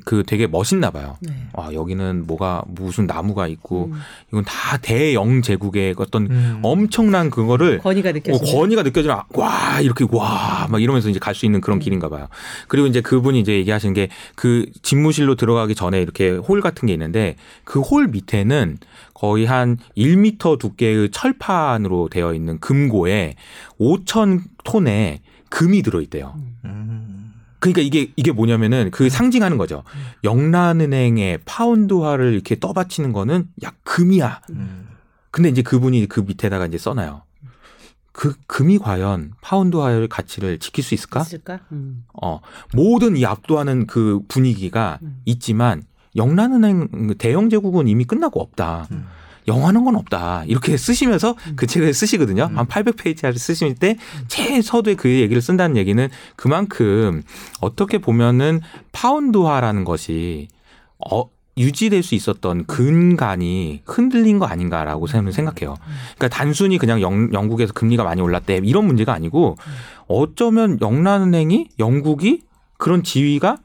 B: 그 되게 멋있나 봐요.
A: 네.
B: 아 여기는 뭐가 무슨 나무가 있고
A: 음.
B: 이건 다 대영 제국의 어떤
C: 음.
B: 엄청난 그거를
A: 권위가
B: 어,
A: 느껴지는.
B: 권위가 느껴지는 아, 와 이렇게 와 막 이러면서 이제 갈 수 있는 그런 길인가 봐요. 그리고 이제 그분이 이제 얘기하시는 게 그 집무실로 들어가기 전에 이렇게 홀 같은 게 있는데 그 홀 밑에는 거의 한 1미터 두께의 철판으로 되어 있는 금고에 5천 톤의 금이 들어 있대요.
C: 음.
B: 그러니까 이게 이게 뭐냐면은 그 상징하는 거죠. 영란은행의 파운드화를 이렇게 떠받치는 거는 야 금이야.
C: 음.
B: 근데 이제 그분이 그 밑에다가 이제 써놔요. 그 금이 과연 파운드화의 가치를 지킬 수 있을까?
A: 있을까? 음.
B: 어 모든 이 압도하는 그 분위기가
A: 음.
B: 있지만 영란은행 대영 제국은 이미 끝나고 없다.
C: 음.
B: 영하는 건 없다. 이렇게 쓰시면서 그 책을 쓰시거든요.
C: 음.
B: 한 800페이지를 쓰실 때 최서두에 그 얘기를 쓴다는 얘기는 그만큼 어떻게 보면은 파운드화라는 것이 어, 유지될 수 있었던 근간이 흔들린 거 아닌가라고 저는 생각해요. 그러니까 단순히 그냥 영, 영국에서 금리가 많이 올랐대 이런 문제가 아니고 어쩌면 영란은행이 영국이 그런 지위가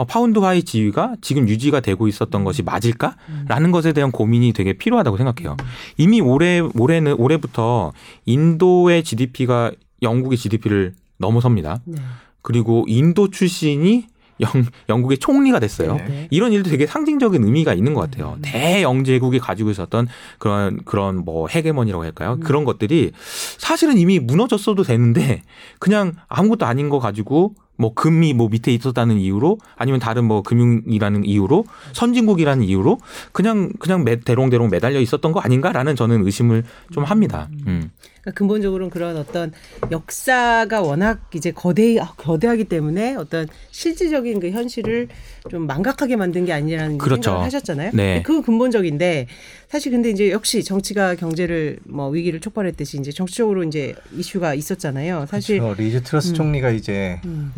B: 어, 파운드화의 지위가 지금 유지가 되고 있었던 것이 맞을까라는 것에 대한 고민이 되게 필요하다고 생각해요. 이미 올해 올해는 올해부터 인도의 GDP가 영국의 GDP를 넘어섭니다.
A: 네.
B: 그리고 인도 출신이 영, 영국의 총리가 됐어요.
C: 네.
A: 네.
B: 이런 일도 되게 상징적인 의미가 있는 것 같아요. 대영제국이 가지고 있었던 그런 그런 뭐 헤게머니라고 할까요? 그런 것들이 사실은 이미 무너졌어도 되는데 그냥 아무것도 아닌 거 가지고 뭐 금이 뭐 밑에 있었다는 이유로 아니면 다른 뭐 금융이라는 이유로 선진국이라는 이유로 그냥 그냥 매, 대롱대롱 매달려 있었던 거 아닌가라는 저는 의심을 좀 합니다. 음.
A: 그러니까 근본적으로는 그런 어떤 역사가 워낙 이제 거대 거대하기 때문에 어떤 실질적인 그 현실을 좀 망각하게 만든 게 아니라는
B: 그렇죠.
A: 생각을 하셨잖아요.
B: 네.
A: 그 근본적인데 사실 근데 이제 역시 정치가 경제를 뭐 위기를 촉발했듯이 이제 정치적으로 이제 이슈가 있었잖아요. 사실
C: 그렇죠. 리즈 트러스 총리가 이제
A: 음.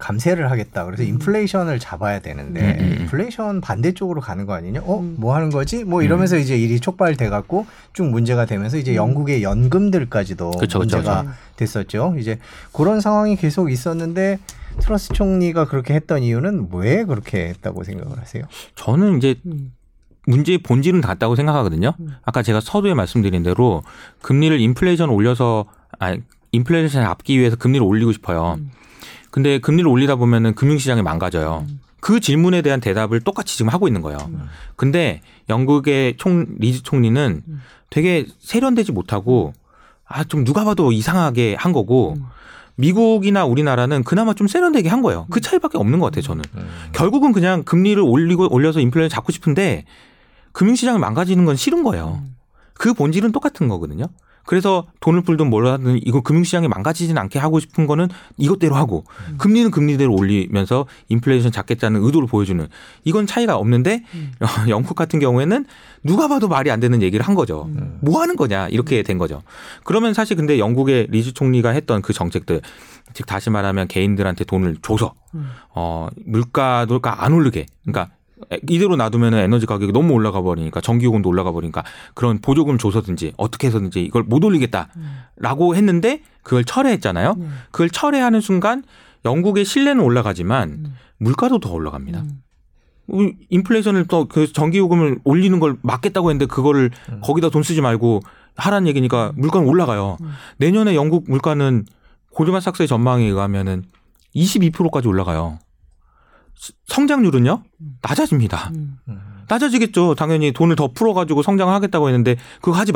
C: 감세를 하겠다. 그래서 인플레이션을 잡아야 되는데
B: 음, 음, 음.
C: 인플레이션 반대쪽으로 가는 거 아니냐? 어,
A: 음.
C: 뭐 하는 거지? 뭐 이러면서 이제 일이 촉발돼 갖고 쭉 문제가 되면서 이제 영국의 연금들까지도
B: 그쵸, 그쵸,
C: 문제가
A: 그쵸.
C: 됐었죠. 이제 그런 상황이 계속 있었는데 트러스 총리가 그렇게 했던 이유는 왜 그렇게 했다고 생각을 하세요?
B: 저는 이제
A: 음.
B: 문제의 본질은 같다고 생각하거든요.
A: 음.
B: 아까 제가 서두에 말씀드린 대로 금리를 인플레이션 올려서 아 인플레이션 앞기 위해서 금리를 올리고 싶어요.
A: 음.
B: 근데 금리를 올리다 보면은 금융시장이 망가져요.
A: 음.
B: 그 질문에 대한 대답을 똑같이 지금 하고 있는 거예요.
A: 음.
B: 근데 영국의 총 리즈 총리는
A: 음.
B: 되게 세련되지 못하고 아 좀 누가 봐도 이상하게 한 거고
A: 음.
B: 미국이나 우리나라는 그나마 좀 세련되게 한 거예요. 그 차이밖에 없는 것 같아요. 저는
C: 음.
B: 결국은 그냥 금리를 올리고 올려서 인플레를 잡고 싶은데 금융시장이 망가지는 건 싫은 거예요.
A: 음.
B: 그 본질은 똑같은 거거든요. 그래서 돈을 풀든 뭘 하든 이거 금융시장이 망가지진 않게 하고 싶은 거는 이것대로 하고
A: 음.
B: 금리는 금리대로 올리면서 인플레이션 잡겠다는 의도를 보여주는 이건 차이가 없는데
A: 음.
B: 영국 같은 경우에는 누가 봐도 말이 안 되는 얘기를 한 거죠.
A: 음.
B: 뭐 하는 거냐 이렇게 된 거죠. 그러면 사실 근데 영국의 리즈 총리가 했던 그 정책들 즉 다시 말하면 개인들한테 돈을 줘서
A: 음.
B: 어 물가도가 안 오르게 그러니까 이대로 놔두면 에너지 가격이 너무 올라가 버리니까 전기요금도 올라가 버리니까 그런 보조금 줘서든지 어떻게 해서든지 이걸 못 올리겠다라고 했는데 그걸 철회했잖아요.
A: 음.
B: 그걸 철회하는 순간 영국의 신뢰는 올라가지만
A: 음.
B: 물가도 더 올라갑니다.
A: 음.
B: 음, 인플레이션을 또 그 전기요금을 올리는 걸 막겠다고 했는데 그거를
C: 음.
B: 거기다 돈 쓰지 말고 하라는 얘기니까 물가는 올라가요.
A: 음.
B: 내년에 영국 물가는 고르마삭스의 전망에 의하면은 22%까지 올라가요. 스- 성장률은요
A: 음.
B: 낮아집니다.
A: 음.
C: 음.
B: 낮아지겠죠. 당연히 돈을 더 풀어가지고 성장을 하겠다고 했는데 그거 하지.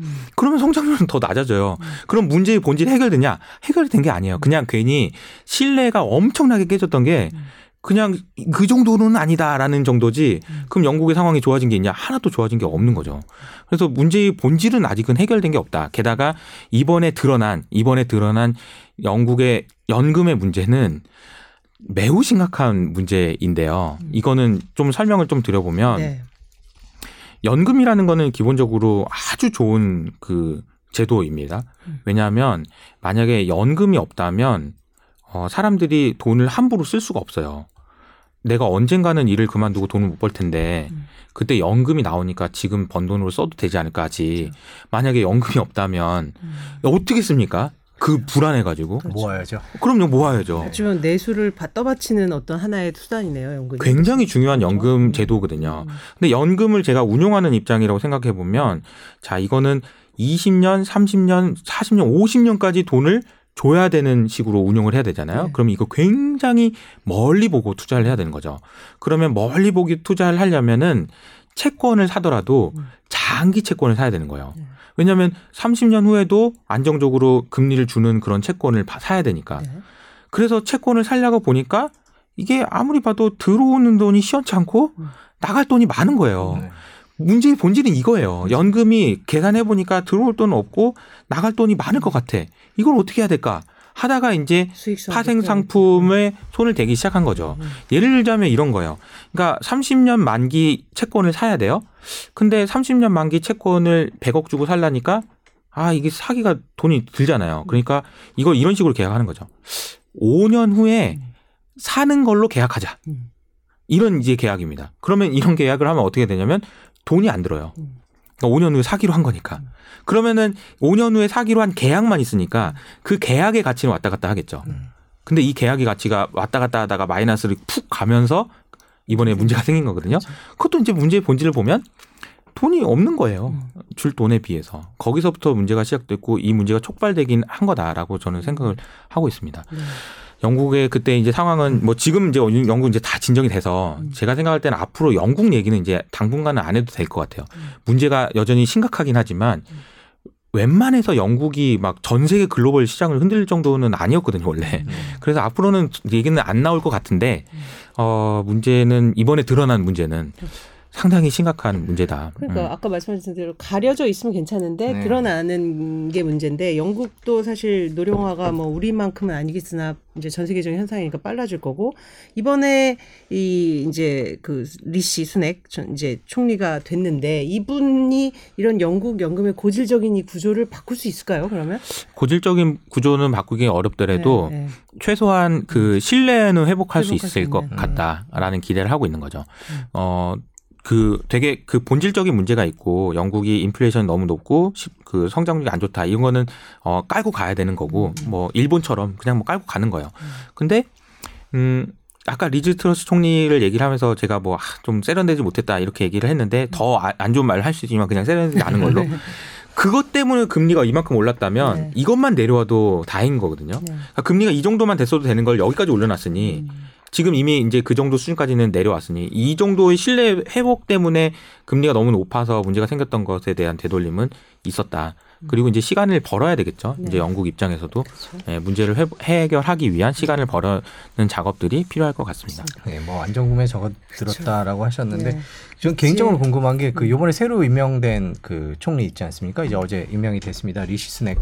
A: 음.
B: 그러면 성장률은 더 낮아져요.
A: 음.
B: 그럼 문제의 본질이 해결되냐? 해결된 게 아니에요. 그냥 괜히 신뢰가 엄청나게 깨졌던 게
A: 음.
B: 그냥 그 정도는 아니다라는 정도지.
A: 음.
B: 그럼 영국의 상황이 좋아진 게 있냐? 하나도 좋아진 게 없는 거죠. 그래서 문제의 본질은 아직은 해결된 게 없다. 게다가 이번에 드러난 이번에 드러난 영국의 연금의 문제는 매우 심각한 문제인데요. 이거는 좀 설명을 좀 드려보면
A: 네.
B: 연금이라는 거는 기본적으로 아주 좋은 그 제도입니다.
A: 음.
B: 왜냐하면 만약에 연금이 없다면 어, 사람들이 돈을 함부로 쓸 수가 없어요. 내가 언젠가는 일을 그만두고 돈을 못 벌 텐데
A: 음.
B: 그때 연금이 나오니까 지금 번 돈으로 써도 되지 않을까지. 만약에 연금이 없다면
A: 음.
B: 어떻게 씁니까? 그 불안해가지고.
A: 그렇죠.
C: 모아야죠.
B: 그럼요, 모아야죠.
A: 하지만 내수를 바- 떠받치는 어떤 하나의 수단이네요, 연금이.
B: 굉장히 중요한 연금
A: 음.
B: 제도거든요.
A: 음.
B: 근데 연금을 제가 운용하는 입장이라고 생각해 보면 자 이거는 20년, 30년, 40년, 50년까지 돈을 줘야 되는 식으로 운용을 해야 되잖아요.
A: 네.
B: 그럼 이거 굉장히 멀리 보고 투자를 해야 되는 거죠. 그러면 멀리 보기 투자를 하려면은 채권을 사더라도
A: 음.
B: 장기 채권을 사야 되는 거예요.
A: 네.
B: 왜냐하면 30년 후에도 안정적으로 금리를 주는 그런 채권을 바- 사야 되니까.
A: 네.
B: 그래서 채권을 살려고 보니까 이게 아무리 봐도 들어오는 돈이 시원치 않고
A: 음.
B: 나갈 돈이 많은 거예요.
C: 네.
B: 문제의 본질은 이거예요. 연금이 계산해 보니까 들어올 돈 없고 나갈 돈이 많을 것 같아. 이걸 어떻게 해야 될까? 하다가 이제 파생 상품에 손을 대기 시작한 거죠.
A: 음.
B: 예를 들자면 이런 거예요. 그러니까 30년 만기 채권을 사야 돼요. 근데 30년 만기 채권을 100억 주고 살라니까 아, 이게 사기가 돈이 들잖아요. 그러니까 이걸 이런 식으로 계약하는 거죠. 5년 후에 사는 걸로 계약하자.
A: 음.
B: 이런 이제 계약입니다. 그러면 이런 계약을 하면 어떻게 되냐면 돈이 안 들어요.
A: 음.
B: 그러니까 5년 후에 사기로 한 거니까. 그러면은 5년 후에 사기로 한 계약만 있으니까 그 계약의 가치는 왔다 갔다 하겠죠.
C: 음.
B: 근데 이 계약의 가치가 왔다 갔다 하다가 마이너스를 푹 가면서 이번에 문제가 생긴 거거든요. 그것도 이제 문제의 본질을 보면 돈이 없는 거예요.
A: 음.
B: 줄 돈에 비해서. 거기서부터 문제가 시작됐고 이 문제가 촉발되긴 한 거다라고 저는 생각을 하고 있습니다.
A: 네.
B: 영국의 그때 이제 상황은 뭐 지금 이제 영국 이제 다 진정이 돼서
A: 음.
B: 제가 생각할 때는 앞으로 영국 얘기는 이제 당분간은 안 해도 될 것 같아요.
A: 음.
B: 문제가 여전히 심각하긴 하지만 웬만해서 영국이 막 전 세계 글로벌 시장을 흔들 정도는 아니었거든요, 원래.
C: 음.
B: 그래서 앞으로는 얘기는 안 나올 것 같은데
A: 음.
B: 어 문제는 이번에 드러난 문제는 상당히 심각한 문제다.
A: 그러니까
B: 음.
A: 아까 말씀하신 대로 가려져 있으면 괜찮은데
C: 네.
A: 드러나는 게 문제인데 영국도 사실 노령화가 뭐 우리만큼은 아니겠으나 이제 전 세계적인 현상이니까 빨라질 거고 이번에 이 이제 그 리시 전 이제 총리가 됐는데 이분이 이런 영국 연금의 고질적인 이 구조를 바꿀 수 있을까요? 그러면
B: 고질적인 구조는 바꾸기 어렵더라도
A: 네, 네.
B: 최소한 그 신뢰는 회복할 수
A: 회복할 수
B: 있을 것
A: 있는.
B: 같다라는 기대를 하고 있는 거죠.
A: 음.
B: 어, 그 되게 그 본질적인 문제가 있고 영국이 인플레이션이 너무 높고 시- 그 성장률이 안 좋다. 이런 거는 어 깔고 가야 되는 거고
A: 음.
B: 뭐 일본처럼 그냥 뭐 깔고 가는 거예요. 근데 음 아까 리즈 트러스 총리를 얘기를 하면서 제가 뭐 좀 세련되지 못했다 이렇게 얘기를 했는데 더 안 좋은 말을 할 수 있지만 그냥 세련되지 않은 걸로 그것 때문에 금리가 이만큼 올랐다면
A: 네.
B: 이것만 내려와도 다행인 거거든요.
A: 네.
B: 그러니까 금리가 이 정도만 됐어도 되는 걸 여기까지 올려놨으니
A: 음.
B: 지금 이미 이제 그 정도 수준까지는 내려왔으니 이 정도의 신뢰 회복 때문에 금리가 너무 높아서 문제가 생겼던 것에 대한 되돌림은 있었다. 그리고 이제 시간을 벌어야 되겠죠.
A: 네.
B: 이제 영국 입장에서도
A: 그렇죠.
B: 예, 문제를 회, 해결하기 위한 시간을 벌어는 작업들이 필요할 것 같습니다.
C: 네, 뭐 안전구매 적어 들었다라고 하셨는데
A: 네.
C: 전 개인적으로. 궁금한 게그
A: 음.
C: 요번에 새로 임명된 그 총리 있지 않습니까? 이제 어제 임명이 됐습니다. 리시 스넥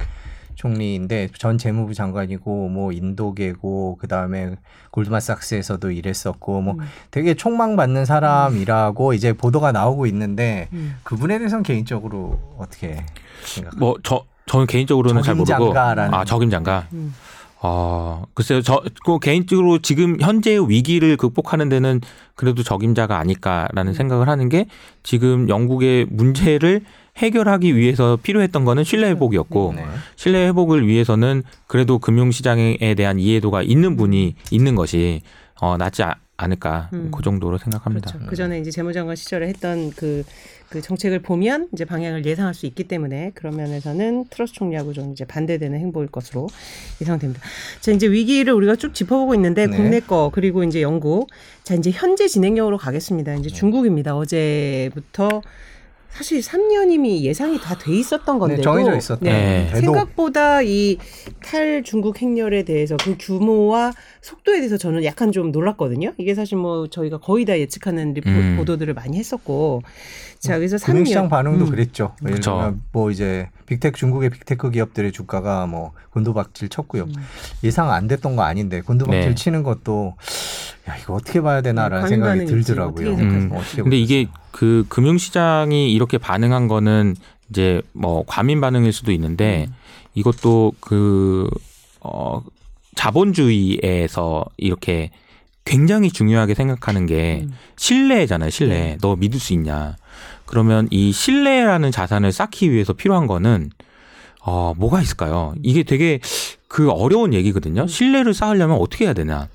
C: 총리인데 전 재무부 장관이고 뭐 인도계고 그다음에 골드만삭스에서도 일했었고 뭐
A: 음.
C: 되게 촉망받는 사람이라고 이제 보도가 나오고 있는데
A: 음.
C: 그분에 대해서는 개인적으로 어떻게 생각하세요?
B: 뭐저 저는 개인적으로는 잘 모르고. 아 적임장가.
A: 음.
B: 어 글쎄요 저 그 개인적으로 지금 현재의 위기를 극복하는 데는 그래도 적임자가 아닐까라는 생각을 하는 게 지금 영국의 문제를 해결하기 위해서 필요했던 거는 신뢰 회복이었고
C: 네.
B: 신뢰 회복을 위해서는 그래도 금융시장에 대한 이해도가 있는 분이 있는 것이 어, 낫지 아- 않을까
A: 음.
B: 그 정도로 생각합니다.
A: 그렇죠. 그 전에 이제 재무장관 시절에 했던 그, 그 정책을 보면 이제 방향을 예상할 수 있기 때문에 그런 면에서는 트러스 총리하고 좀 이제 반대되는 행보일 것으로 예상됩니다. 자, 이제 위기를 우리가 쭉 짚어보고 있는데
C: 네.
A: 국내 거 그리고 이제 영국. 자, 이제 현재 진행형으로 가겠습니다.
C: 네.
A: 이제 중국입니다. 어제부터 사실 3연임이 예상이 다 돼 있었던 건데도
C: 네, 정해져 있었던
B: 네.
C: 데도
A: 생각보다 이 탈 중국 행렬에 대해서 그 규모와 속도에 대해서 저는 약간 좀 놀랐거든요. 이게 사실 뭐 저희가 거의 다 예측하는 리포,
B: 음.
A: 보도들을 많이 했었고. 자, 그래서
C: 금융시장
A: 3년.
C: 반응도
A: 음.
C: 그랬죠. 들면 뭐 이제 빅테크 중국의 빅테크 기업들의 주가가 뭐 곤두박질 쳤고요.
A: 음.
C: 예상 안 됐던 거 아닌데 곤도박질
B: 네.
C: 치는 것도 야 이거 어떻게 봐야 되나라는
A: 네,
C: 생각이. 들더라고요.
A: 어떻게?
C: 음, 어떻게
B: 근데 이게? 그 금융시장이 이렇게 반응한 거는 이제 뭐 과민 반응일 수도 있는데
A: 음.
B: 이것도 그, 어, 자본주의에서 이렇게 굉장히 중요하게 생각하는 게
A: 음.
B: 신뢰잖아요, 신뢰.
A: 네.
B: 너 믿을 수 있냐. 그러면 이 신뢰라는 자산을 쌓기 위해서 필요한 거는 어, 뭐가 있을까요? 이게 되게 그 어려운 얘기거든요. 신뢰를 쌓으려면 어떻게 해야 되나.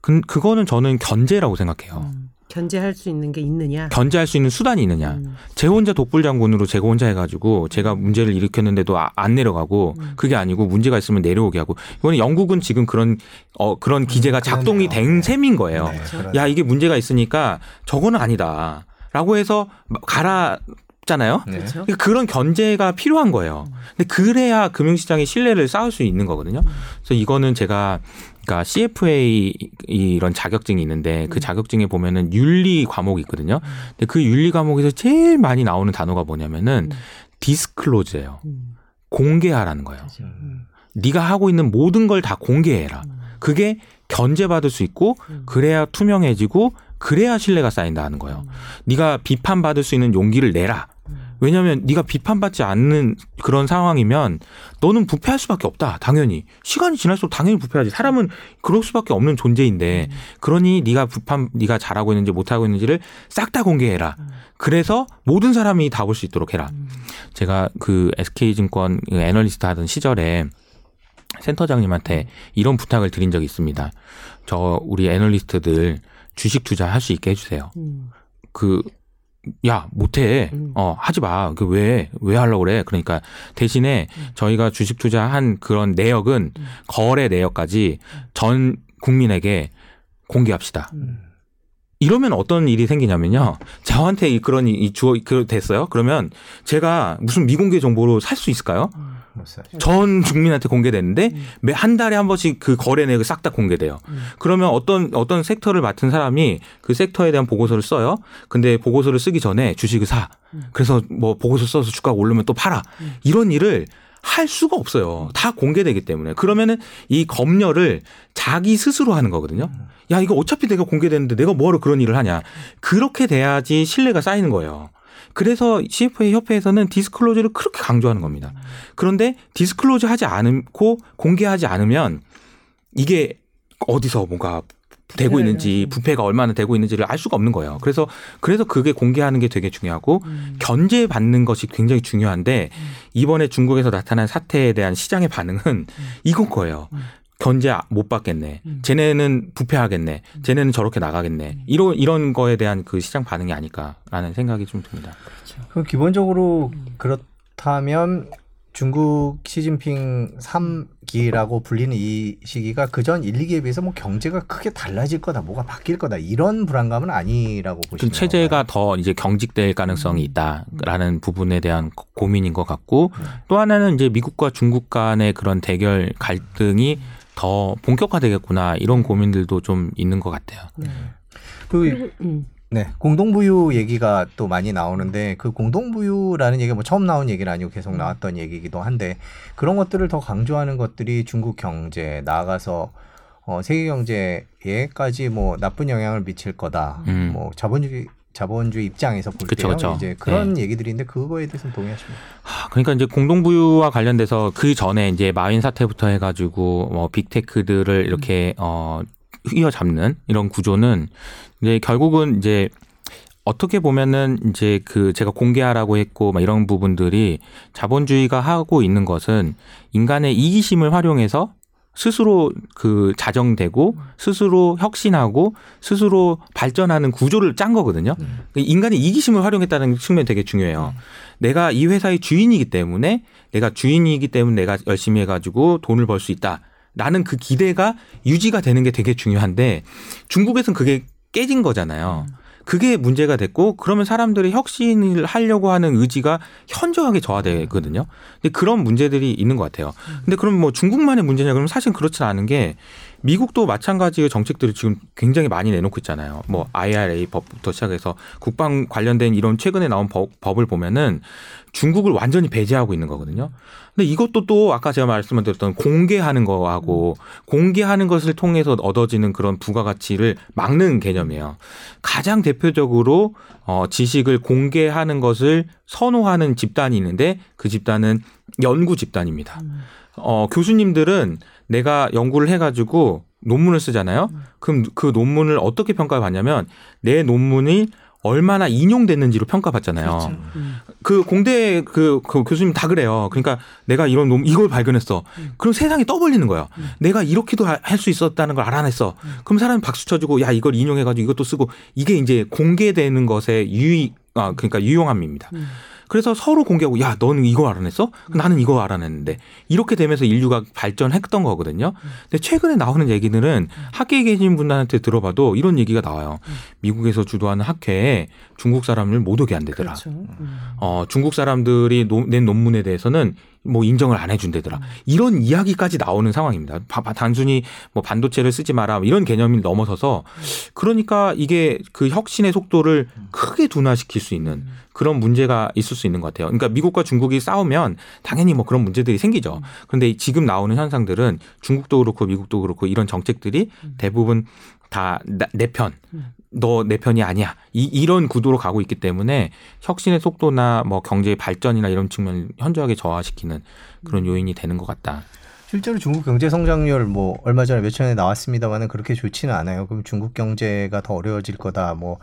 B: 그, 그거는 저는 견제라고 생각해요.
A: 음. 견제할 수 있는 게 있느냐.
B: 견제할 수 있는 수단이 있느냐.
A: 음.
B: 제 혼자 독불 장군으로 제가 혼자 해가지고 제가 문제를 일으켰는데도 아- 안 내려가고
A: 음.
B: 그게 아니고 문제가 있으면 내려오게 하고 이거는 영국은 지금 그런 어 그런 기제가 작동이
C: 그러네요.
B: 된 셈인 거예요.
C: 네, 그런-
B: 야 이게 문제가 있으니까 저거는 아니다 라고 해서 갈아 잖아요.
C: 네.
A: 그렇죠.
B: 그러니까 그런 견제가 필요한 거예요. 근데 그래야 금융시장의 신뢰를 쌓을 수 있는 거거든요. 그래서 이거는 제가 그러니까 CFA 이런 자격증이 있는데 그 자격증에 보면은 윤리 과목이 있거든요. 근데 그 윤리 과목에서 제일 많이 나오는 단어가 뭐냐면은
A: 음.
B: 디스클로즈예요.
A: 음.
B: 공개하라는 거예요.
A: 음.
B: 네가 하고 있는 모든 걸 다 공개해라.
A: 음.
B: 그게 견제받을 수 있고
A: 음.
B: 그래야 투명해지고 그래야 신뢰가 쌓인다 하는 거예요. 네가 비판받을 수 있는 용기를 내라.
A: 음.
B: 왜냐하면 네가 비판받지 않는 그런 상황이면 너는 부패할 수밖에 없다. 당연히 시간이 지날수록 당연히 부패하지. 사람은 그럴 수밖에 없는 존재인데
A: 음.
B: 그러니 네가 비판 네가 잘하고 있는지 못하고 있는지를 싹 다 공개해라.
A: 음.
B: 그래서 모든 사람이 다 볼 수 있도록 해라.
A: 음.
B: 제가 그 SK증권 그 애널리스트 하던 시절에 센터장님한테 이런 부탁을 드린 적이 있습니다. 저 우리 애널리스트들 주식 투자할 수 있게 해주세요.
A: 음.
B: 그, 야, 못해.
A: 음.
B: 어, 하지 마. 그 왜, 왜 하려고 그래? 그러니까 대신에
A: 음.
B: 저희가 주식 투자한 그런 내역은
A: 음.
B: 거래 내역까지 전 국민에게 공개합시다.
A: 음.
B: 이러면 어떤 일이 생기냐면요. 저한테 이 그런 이 주어 그 됐어요. 그러면 제가 무슨 미공개 정보로 살 수 있을까요?
A: 음.
C: 못 사죠.
B: 전 국민한테 공개되는데 매 한 달에 한 번씩 그 거래 내역이 싹 다 공개돼요. 그러면 어떤 어떤 섹터를 맡은 사람이 그 섹터에 대한 보고서를 써요. 근데 보고서를 쓰기 전에 주식을 사. 그래서 뭐 보고서 써서 주가가 오르면 또 팔아. 이런 일을 할 수가 없어요. 다 공개되기 때문에. 그러면은 이 검열을 자기 스스로 하는 거거든요. 야, 이거 어차피 내가 공개되는데 내가 뭐하러 그런 일을 하냐. 그렇게 돼야지 신뢰가 쌓이는 거예요. 그래서 CFA 협회에서는 디스클로즈를 그렇게 강조하는 겁니다. 그런데 disclose 하지 않고 공개하지 않으면 이게 어디서 뭔가 되고
A: 부패를
B: 있는지 부패가 얼마나 되고 있는지를 알 수가 없는 거예요. 그래서 그래서 그게 공개하는 게 되게 중요하고 견제 받는 것이 굉장히 중요한데 이번에 중국에서 나타난 사태에 대한 시장의 반응은 이건 거예요. 견제 못 받겠네. 쟤네는 부패하겠네. 쟤네는 저렇게 나가겠네. 이런 이런 거에 대한 그 시장 반응이 아닐까라는 생각이 좀 듭니다.
C: 그럼 기본적으로 그렇다면 중국 시진핑 3기라고 불리는 이 시기가 그전 1, 2기에 비해서 뭐 경제가 크게 달라질 거다, 뭐가 바뀔 거다 이런 불안감은 아니라고
B: 그
C: 보시는
B: 체제가 더 이제 경직될 가능성이 있다라는 부분에 대한 고- 고민인 것 같고 또 하나는 이제 미국과 중국 간의 그런 대결 갈등이 더 본격화되겠구나 이런 고민들도 좀 있는 것 같아요.
C: 그
A: 그리고 음.
C: 네, 공동부유 얘기가 또 많이 나오는데 그 공동부유라는 얘기가 뭐 처음 나온 얘기는 아니고 계속 나왔던 얘기이기도 한데 그런 것들을 더 강조하는 것들이 중국 경제 나아가서 어, 세계 경제에까지 뭐 나쁜 영향을 미칠 거다.
B: 음.
C: 뭐 자본주의 자본주의 입장에서 볼
B: 그쵸,
C: 때요.
B: 그쵸.
C: 이제 그런 얘기들인데 그거에 대해서는 동의하십니까?
B: 하, 그러니까 이제 공동부유와 관련돼서 그 전에 이제 마윈 사태부터 해가지고 뭐 빅테크들을 이렇게 어 휘어잡는 이런 구조는 이제 결국은 이제 어떻게 보면은 이제 그 제가 공개하라고 했고 막 이런 부분들이 자본주의가 하고 있는 것은 인간의 이기심을 활용해서 스스로 그 자정되고 스스로 혁신하고 스스로 발전하는 구조를 짠 거거든요. 인간의 이기심을 활용했다는 측면이 되게 중요해요. 내가 이 회사의 주인이기 때문에 내가 주인이기 때문에 내가 열심히 해가지고 돈을 벌 수 있다. 라는 그 기대가 유지가 되는 게 되게 중요한데 중국에서는 그게 깨진 거잖아요. 그게 문제가 됐고 그러면 사람들이 혁신을 하려고 하는 의지가 현저하게 저하되거든요. 근데 그런 문제들이 있는 것 같아요. 근데 그럼 뭐 중국만의 문제냐 그러면 사실 그렇진 않은 게 미국도 마찬가지의 정책들을 지금 굉장히 많이 내놓고 있잖아요. 뭐 IRA 법부터 시작해서 국방 관련된 이런 최근에 나온 법, 법을 보면은 중국을 완전히 배제하고 있는 거거든요. 근데 이것도 또 아까 제가 말씀드렸던 공개하는 거하고 공개하는 것을 통해서 얻어지는 그런 부가가치를 막는 개념이에요. 가장 대표적으로 어, 지식을 공개하는 것을 선호하는 집단이 있는데 그 집단은 연구 집단입니다. 어, 교수님들은 내가 연구를 해가지고 논문을 쓰잖아요. 그럼 그 논문을 어떻게 평가받냐면 내 논문이 얼마나 인용됐는지로 평가받잖아요. 그 공대 그, 그 교수님 다 그래요. 그러니까 내가 이런 논 이걸 발견했어. 그럼 세상이 떠벌리는 거예요. 내가 이렇게도 할 수 있었다는 걸 알아냈어. 그럼 사람이 박수 쳐주고 야 이걸 인용해가지고 이것도 쓰고 이게 이제 공개되는 것의 유익 아 그러니까 유용함입니다. 그래서 서로 공개하고 야 너는 이거 알아냈어? 나는 이거 알아냈는데 이렇게 되면서 인류가 발전했던 거거든요. 근데 최근에 나오는 얘기들은 학계에 계신 분들한테 들어봐도 이런 얘기가 나와요. 미국에서 주도하는 학회에 중국 사람을 못 오게 안 되더라.
A: 그렇죠. 음.
B: 어, 중국 사람들이 노- 낸 논문에 대해서는 뭐 인정을 안 해준대더라. 이런 이야기까지 나오는 상황입니다. 바- 바- 단순히 뭐 반도체를 쓰지 마라 이런 개념이 넘어서서 그러니까 이게 그 혁신의 속도를 크게 둔화시킬 수 있는 그런 문제가 있을 수 있는 것 같아요. 그러니까 미국과 중국이 싸우면 당연히 뭐 그런 문제들이 생기죠. 그런데 지금 나오는 현상들은 중국도 그렇고 미국도 그렇고 이런 정책들이 대부분 다 내 편, 너 내 편이 아니야. 이, 이런 구도로 가고 있기 때문에 혁신의 속도나 뭐 경제의 발전이나 이런 측면을 현저하게 저하시키는 그런 요인이 되는 것 같다.
C: 실제로 중국 경제 성장률 뭐 얼마 전에 며칠 전에 나왔습니다만은 그렇게 좋지는 않아요. 그럼 중국 경제가 더 어려워질 거다. 뭐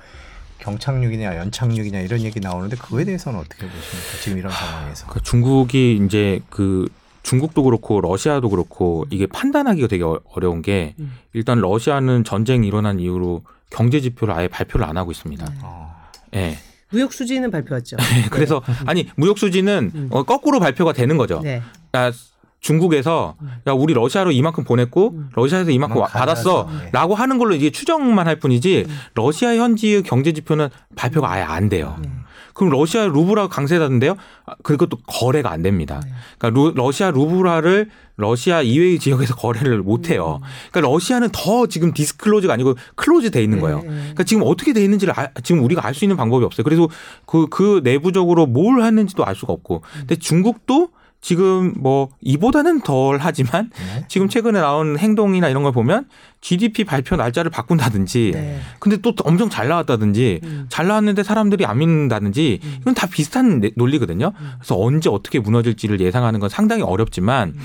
C: 경착륙이냐 연착륙이냐 이런 얘기 나오는데 그거에 대해서는 어떻게 보십니까? 지금 이런 상황에서.
B: 그 중국이 이제 그 중국도 그렇고 러시아도 그렇고 이게 판단하기가 되게 어- 어려운 게
A: 음.
B: 일단 러시아는 전쟁이 일어난 이후로 경제 지표를 아예 발표를 안 하고 있습니다.
C: 어.
B: 예.
A: 무역 수지는 발표했죠.
B: 그래서 아니 무역 수지는
A: 음.
B: 어, 거꾸로 발표가 되는 거죠.
A: 네.
B: 야, 중국에서 야 우리 러시아로 이만큼 보냈고
A: 음.
B: 러시아에서 이만큼 받았어라고
C: 네.
B: 하는 걸로 이게 추정만 할 뿐이지
A: 음.
B: 러시아 현지의 경제 지표는 발표가 아예 안 돼요.
A: 네.
B: 그럼 러시아 루블화가 강세다는데요? 아, 그것도 거래가 안 됩니다.
A: 네.
B: 그러니까 루, 러시아 루블화를 러시아 이외의 지역에서 거래를 못 해요. 그러니까 러시아는 더 지금 disclose가 아니고 close 돼 있는 거예요.
A: 네, 네.
B: 그러니까 지금 어떻게 돼 있는지를 아- 지금 우리가 알 수 있는 방법이 없어요. 그래서 그, 그 내부적으로 뭘 했는지도 알 수가 없고. 근데 중국도 지금 뭐 이보다는 덜 하지만
C: 네.
B: 지금 최근에 나온 행동이나 이런 걸 보면 GDP 발표 날짜를 바꾼다든지
A: 네.
B: 근데 또 엄청 잘 나왔다든지
A: 음.
B: 잘 나왔는데 사람들이 안 믿는다든지 이건 다 비슷한 내- 논리거든요. 그래서 언제 어떻게 무너질지를 예상하는 건 상당히 어렵지만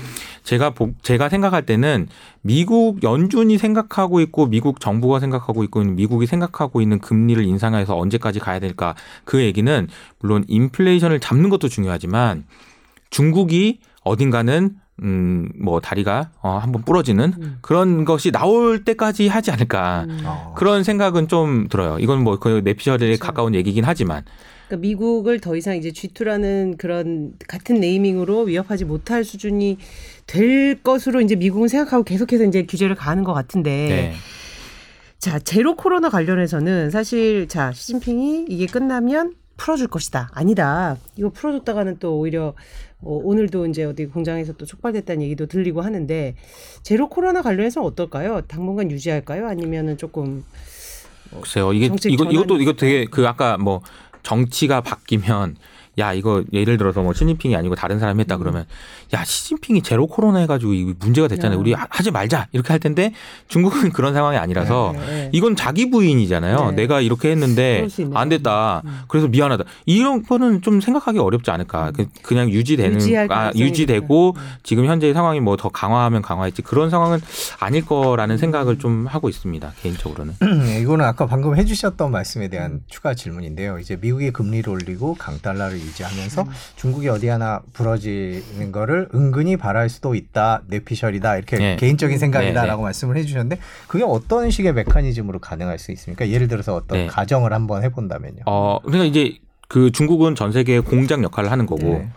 B: 제가 보, 제가 생각할 때는 미국 연준이 생각하고 있고 미국 정부가 생각하고 있고 미국이 생각하고 있는 금리를 인상해서 언제까지 가야 될까 그 얘기는 물론 인플레이션을 잡는 것도 중요하지만 중국이 어딘가는 음 뭐 다리가 어 한번 부러지는
A: 음.
B: 그런 것이 나올 때까지 하지 않을까
A: 음.
C: 어.
B: 그런 생각은 좀 들어요. 이건 뭐 그 내피셜에
A: 그렇죠.
B: 가까운 얘기긴 하지만
A: 그러니까 미국을 더 이상 이제 G2라는 그런 같은 네이밍으로 위협하지 못할 수준이 될 것으로 이제 미국은 생각하고 계속해서 이제 규제를 가하는 것 같은데
B: 네.
A: 자 제로 코로나 관련해서는 사실 자 시진핑이 이게 끝나면 풀어줄 것이다 아니다 이거 풀어줬다가는 또 오히려 어, 오늘도 이제 어디 공장에서 또 촉발됐다는 얘기도 들리고 하는데 제로 코로나 관련해서는 어떨까요? 당분간 유지할까요? 아니면은 조금
B: 글쎄요. 이게 이거 이것도 이거 되게 그 아까 뭐 정치가 바뀌면 야 이거 예를 들어서 뭐 시진핑이 아니고 다른 사람이 했다 그러면 야 시진핑이 제로 코로나 해가지고 이 문제가 됐잖아요.
A: 야.
B: 우리 하- 하지 말자 이렇게 할 텐데 중국은 그런 상황이 아니라서
A: 네, 네.
B: 이건 자기 부인이잖아요.
A: 네.
B: 내가 이렇게 했는데. 안 됐다.
A: 음.
B: 그래서 미안하다. 이런 거는 좀 생각하기 어렵지 않을까. 그- 그냥 유지되는 아, 유지되고.
A: 음.
B: 지금 현재 상황이 뭐 더 강화하면 강화했지 그런 상황은 아닐 거라는 생각을 좀 하고 있습니다. 개인적으로는.
C: 네, 이거는 아까 방금 해주셨던 말씀에 대한 추가 질문인데요. 이제 미국이 금리를 올리고 강달러를 유지하면서 중국이 어디 하나 부러지는 거를 은근히 바랄 수도 있다, 내피셜이다 이렇게
B: 네.
C: 개인적인 생각이다라고
B: 네,
C: 말씀을 해주셨는데 그게 어떤 식의 메커니즘으로 가능할 수 있습니까? 예를 들어서 어떤
B: 네.
C: 가정을 한번 해본다면요.
B: 어, 그러니까 이제 그 중국은 전 세계 공장 역할을 하는 거고,
C: 네.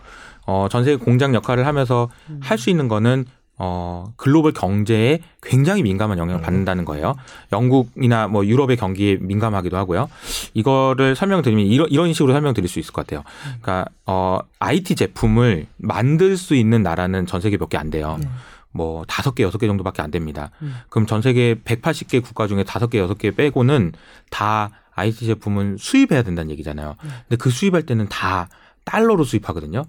B: 어, 전 세계 공장 역할을 하면서 할 수 있는 거는 어, 글로벌 경제에 굉장히 민감한 영향을
C: 음.
B: 받는다는 거예요. 영국이나 뭐 유럽의 경기에 민감하기도 하고요. 이거를 설명드리면 이런, 이런 식으로 설명드릴 수 있을 것 같아요. 그러니까, 어, IT 제품을 만들 수 있는 나라는 전 세계 몇 개 안 돼요.
A: 네.
B: 뭐 다섯 개 여섯 개 정도밖에 안 됩니다.
A: 음.
B: 그럼 전 세계 180개 국가 중에 다섯 개 여섯 개 빼고는 다 IT 제품은 수입해야 된다는 얘기잖아요. 근데 그 수입할 때는 다 달러로 수입하거든요.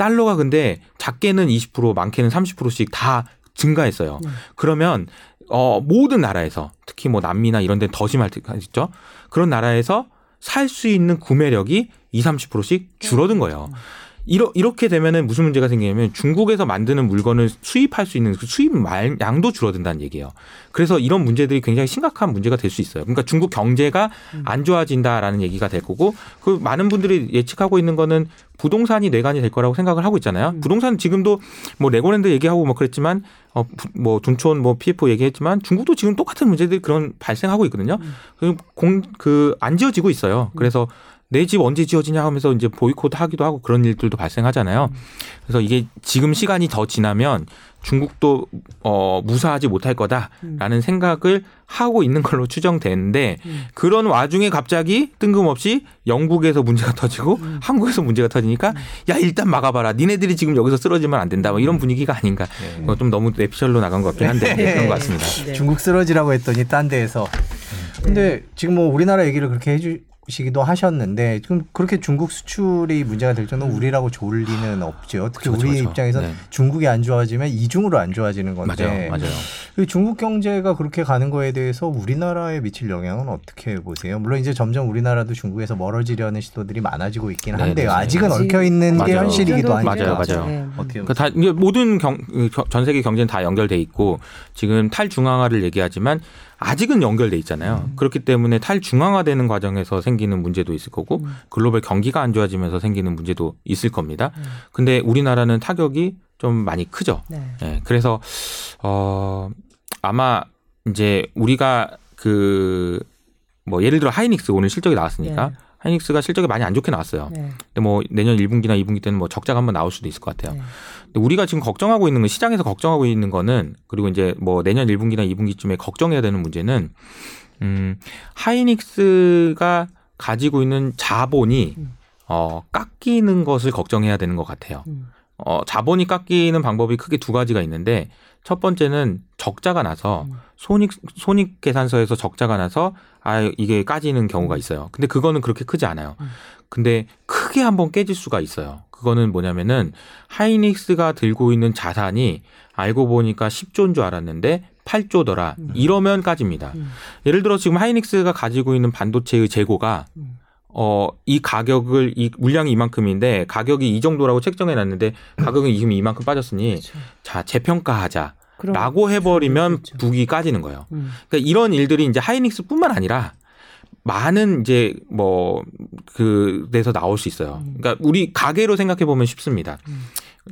B: 달러가 근데 작게는 20% 많게는 30%씩 다 증가했어요.
A: 네.
B: 그러면 어 모든 나라에서 특히 뭐 남미나 이런 데는 더 심할 때 있죠. 그런 나라에서 살 수 있는 구매력이 2, 30%씩 줄어든 거예요. 이러, 이렇게 되면은 무슨 문제가 생기냐면 중국에서 만드는 물건을 수입할 수 있는 그 수입 말, 양도 줄어든다는 얘기예요. 그래서 이런 문제들이 굉장히 심각한 문제가 될 수 있어요. 그러니까 중국 경제가 안 좋아진다라는 얘기가 될 거고 그 많은 분들이 예측하고 있는 거는 부동산이 뇌관이 될 거라고 생각을 하고 있잖아요. 부동산 지금도 뭐 레고랜드 얘기하고 뭐 그랬지만 어, 부- 뭐 둔촌 뭐 PF 얘기했지만 중국도 지금 똑같은 문제들이 그런 발생하고 있거든요. 그 공그안 지어지고 있어요. 그래서 내 집 언제 지어지냐 하면서 이제 보이콧 하기도 하고 그런 일들도 발생하잖아요. 그래서 이게 지금 시간이 더 지나면 중국도 어 무사하지 못할 거다라는 생각을 하고 있는 걸로 추정되는데 그런 와중에 갑자기 뜬금없이 영국에서 문제가 터지고 한국에서 문제가 터지니까 야 일단 막아봐라. 니네들이 지금 여기서 쓰러지면 안 된다. 뭐 이런 분위기가 아닌가.
C: 네.
B: 어, 좀 너무 내피셜로 나간 것 같긴 한데 네, 그런 것 같습니다.
A: 네.
C: 중국 쓰러지라고 했더니 딴 데에서. 근데 지금 뭐 우리나라 얘기를 그렇게 해주 시기도 하셨는데 지금 그렇게 중국 수출이 문제가 될 정도로 우리라고 좋을 리는 없죠. 특히
B: 음. 그렇죠,
C: 우리
B: 그렇죠.
C: 입장에서
B: 네.
C: 중국이 안 좋아지면 이중으로 안 좋아지는 건데.
B: 맞아요, 맞아요.
C: 그 중국 경제가 그렇게 가는 거에 대해서 우리나라에 미칠 영향은 어떻게 보세요? 물론 이제 점점 우리나라도 중국에서 멀어지려는 시도들이 많아지고 있긴
B: 네,
C: 한데요.
B: 네, 네.
C: 아직은
A: 아직-
C: 얽혀 있는 게. 현실이기도 하니까.
B: 맞아요, 맞아요.
A: 네.
C: 어떻게
B: 그러니까 다 이게 모든 경, 전 세계 경제는 다 연결돼 있고 지금 탈중앙화를 얘기하지만 아직은 연결돼 있잖아요. 그렇기 때문에 탈중앙화되는 과정에서 생기는 문제도 있을 거고 글로벌 경기가 안 좋아지면서 생기는 문제도 있을 겁니다. 근데 우리나라는 타격이 좀 많이 크죠.
A: 네.
B: 예, 그래서 어 아마 이제 우리가 그 뭐 예를 들어 하이닉스 오늘 실적이 나왔으니까
A: 네.
B: 하이닉스가 실적이 많이 안 좋게 나왔어요.
A: 네.
B: 근데 뭐 내년 1분기나 2분기 때는 뭐 적자가 한번 나올 수도 있을 것 같아요. 우리가 지금 걱정하고 있는 건 시장에서 걱정하고 있는 거는 그리고 이제 뭐 내년 1분기나 2분기쯤에 걱정해야 되는 문제는 음 하이닉스가 가지고 있는 자본이
A: 음.
B: 어, 깎이는 것을 걱정해야 되는 것 같아요.
A: 음.
B: 어, 자본이 깎이는 방법이 크게 두 가지가 있는데 첫 번째는 적자가 나서
A: 음.
B: 손익 손익 계산서에서 적자가 나서 아 이게 까지는 경우가 있어요. 근데 그거는 그렇게 크지 않아요.
A: 음.
B: 근데 크게 한번 깨질 수가 있어요. 그거는 뭐냐면은 하이닉스가 들고 있는 자산이 알고 보니까 10조인 줄 알았는데 8조더라.
A: 음.
B: 이러면 까집니다.
A: 음.
B: 예를 들어 지금 하이닉스가 가지고 있는 반도체의 재고가
A: 음.
B: 어, 이 가격을, 이 물량이 이만큼인데 가격이 이 정도라고 책정해 놨는데 가격은 지금 이만큼 빠졌으니
A: 그렇죠.
B: 자, 재평가하자. 라고 해버리면
A: 그렇죠.
B: 북이 까지는 거예요.
A: 음.
B: 그러니까 이런 일들이 이제 하이닉스 뿐만 아니라 많은 이제 뭐 그 데서 나올 수 있어요.
A: 음.
B: 그러니까 우리 가계로 생각해 보면 쉽습니다.
A: 음.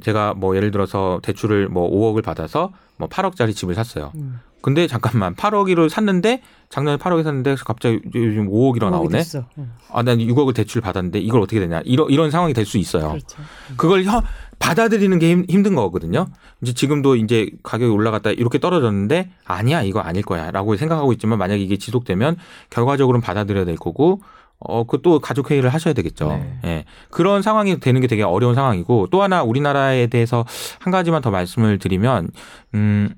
B: 제가 뭐 예를 들어서 대출을 뭐 5억을 받아서 뭐 8억짜리 집을 샀어요.
A: 음.
B: 근데 잠깐만 8억이로 샀는데 작년에 8억에 샀는데 갑자기 요즘 5억이라
A: 그렇게
B: 나오네.
A: 됐어. 음.
B: 아, 난 6억을 대출 받았는데 이걸 어떻게 되냐. 이런 이런 상황이 될 수 있어요.
A: 그렇죠.
B: 그걸 혀- 받아들이는 게 힘, 힘든 거거든요. 이제 지금도 이제 가격이 올라갔다 이렇게 떨어졌는데 아니야 이거 아닐 거야라고 생각하고 있지만 만약에 이게 지속되면 결과적으로는 받아들여야 될 거고 어 그 또 가족 회의를 하셔야 되겠죠.
C: 네.
B: 예. 그런 상황이 되는 게 되게 어려운 상황이고 또 하나 우리나라에 대해서 한 가지만 더 말씀을 드리면 음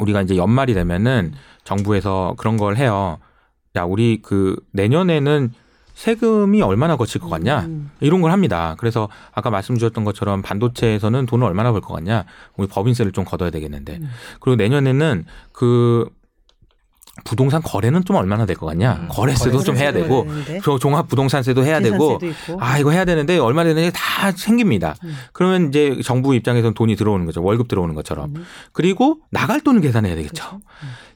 B: 우리가 이제 연말이 되면은 정부에서 그런 걸 해요. 야, 우리 그 내년에는 세금이 얼마나 거칠 것 같냐?
A: 음.
B: 이런 걸 합니다. 그래서 아까 말씀 주셨던 것처럼 반도체에서는 돈을 얼마나 벌 것 같냐? 우리 법인세를 좀 걷어야 되겠는데.
A: 음.
B: 그리고 내년에는 그 부동산 거래는 좀 얼마나 될 것 같냐?
C: 음.
B: 거래세도 좀 해야 되고. 저 종합 부동산세도 해야 되고,
A: 있고.
B: 아 이거 해야 되는데 얼마 되는지 다 생깁니다.
A: 음.
B: 그러면 이제 정부 입장에서는 돈이 들어오는 거죠. 월급 들어오는 것처럼.
A: 음.
B: 그리고 나갈 돈을 계산해야 되겠죠.
A: 그렇죠.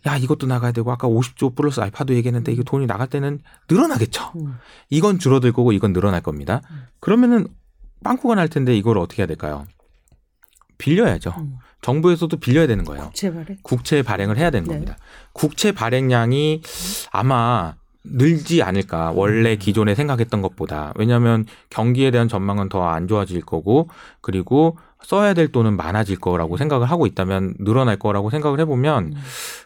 A: 음.
B: 야 이것도 나가야 되고 아까 50조 플러스 알파도 얘기했는데 이게 돈이 나갈 때는 늘어나겠죠.
A: 음.
B: 이건 줄어들 거고 이건 늘어날 겁니다.
A: 음.
B: 그러면은 빵꾸가 날 텐데 이걸 어떻게 해야 될까요? 빌려야죠.
A: 음.
B: 정부에서도 빌려야 되는 거예요.
A: 제발에.
B: 국채 발행을 해야 되는
A: 네.
B: 겁니다. 국채 발행량이 아마 늘지 않을까. 원래
A: 음.
B: 기존에 생각했던 것보다. 왜냐하면 경기에 대한 전망은 더 안 좋아질 거고 그리고 써야 될 돈은 많아질 거라고 생각을 하고 있다면 늘어날 거라고 생각을 해보면
A: 음.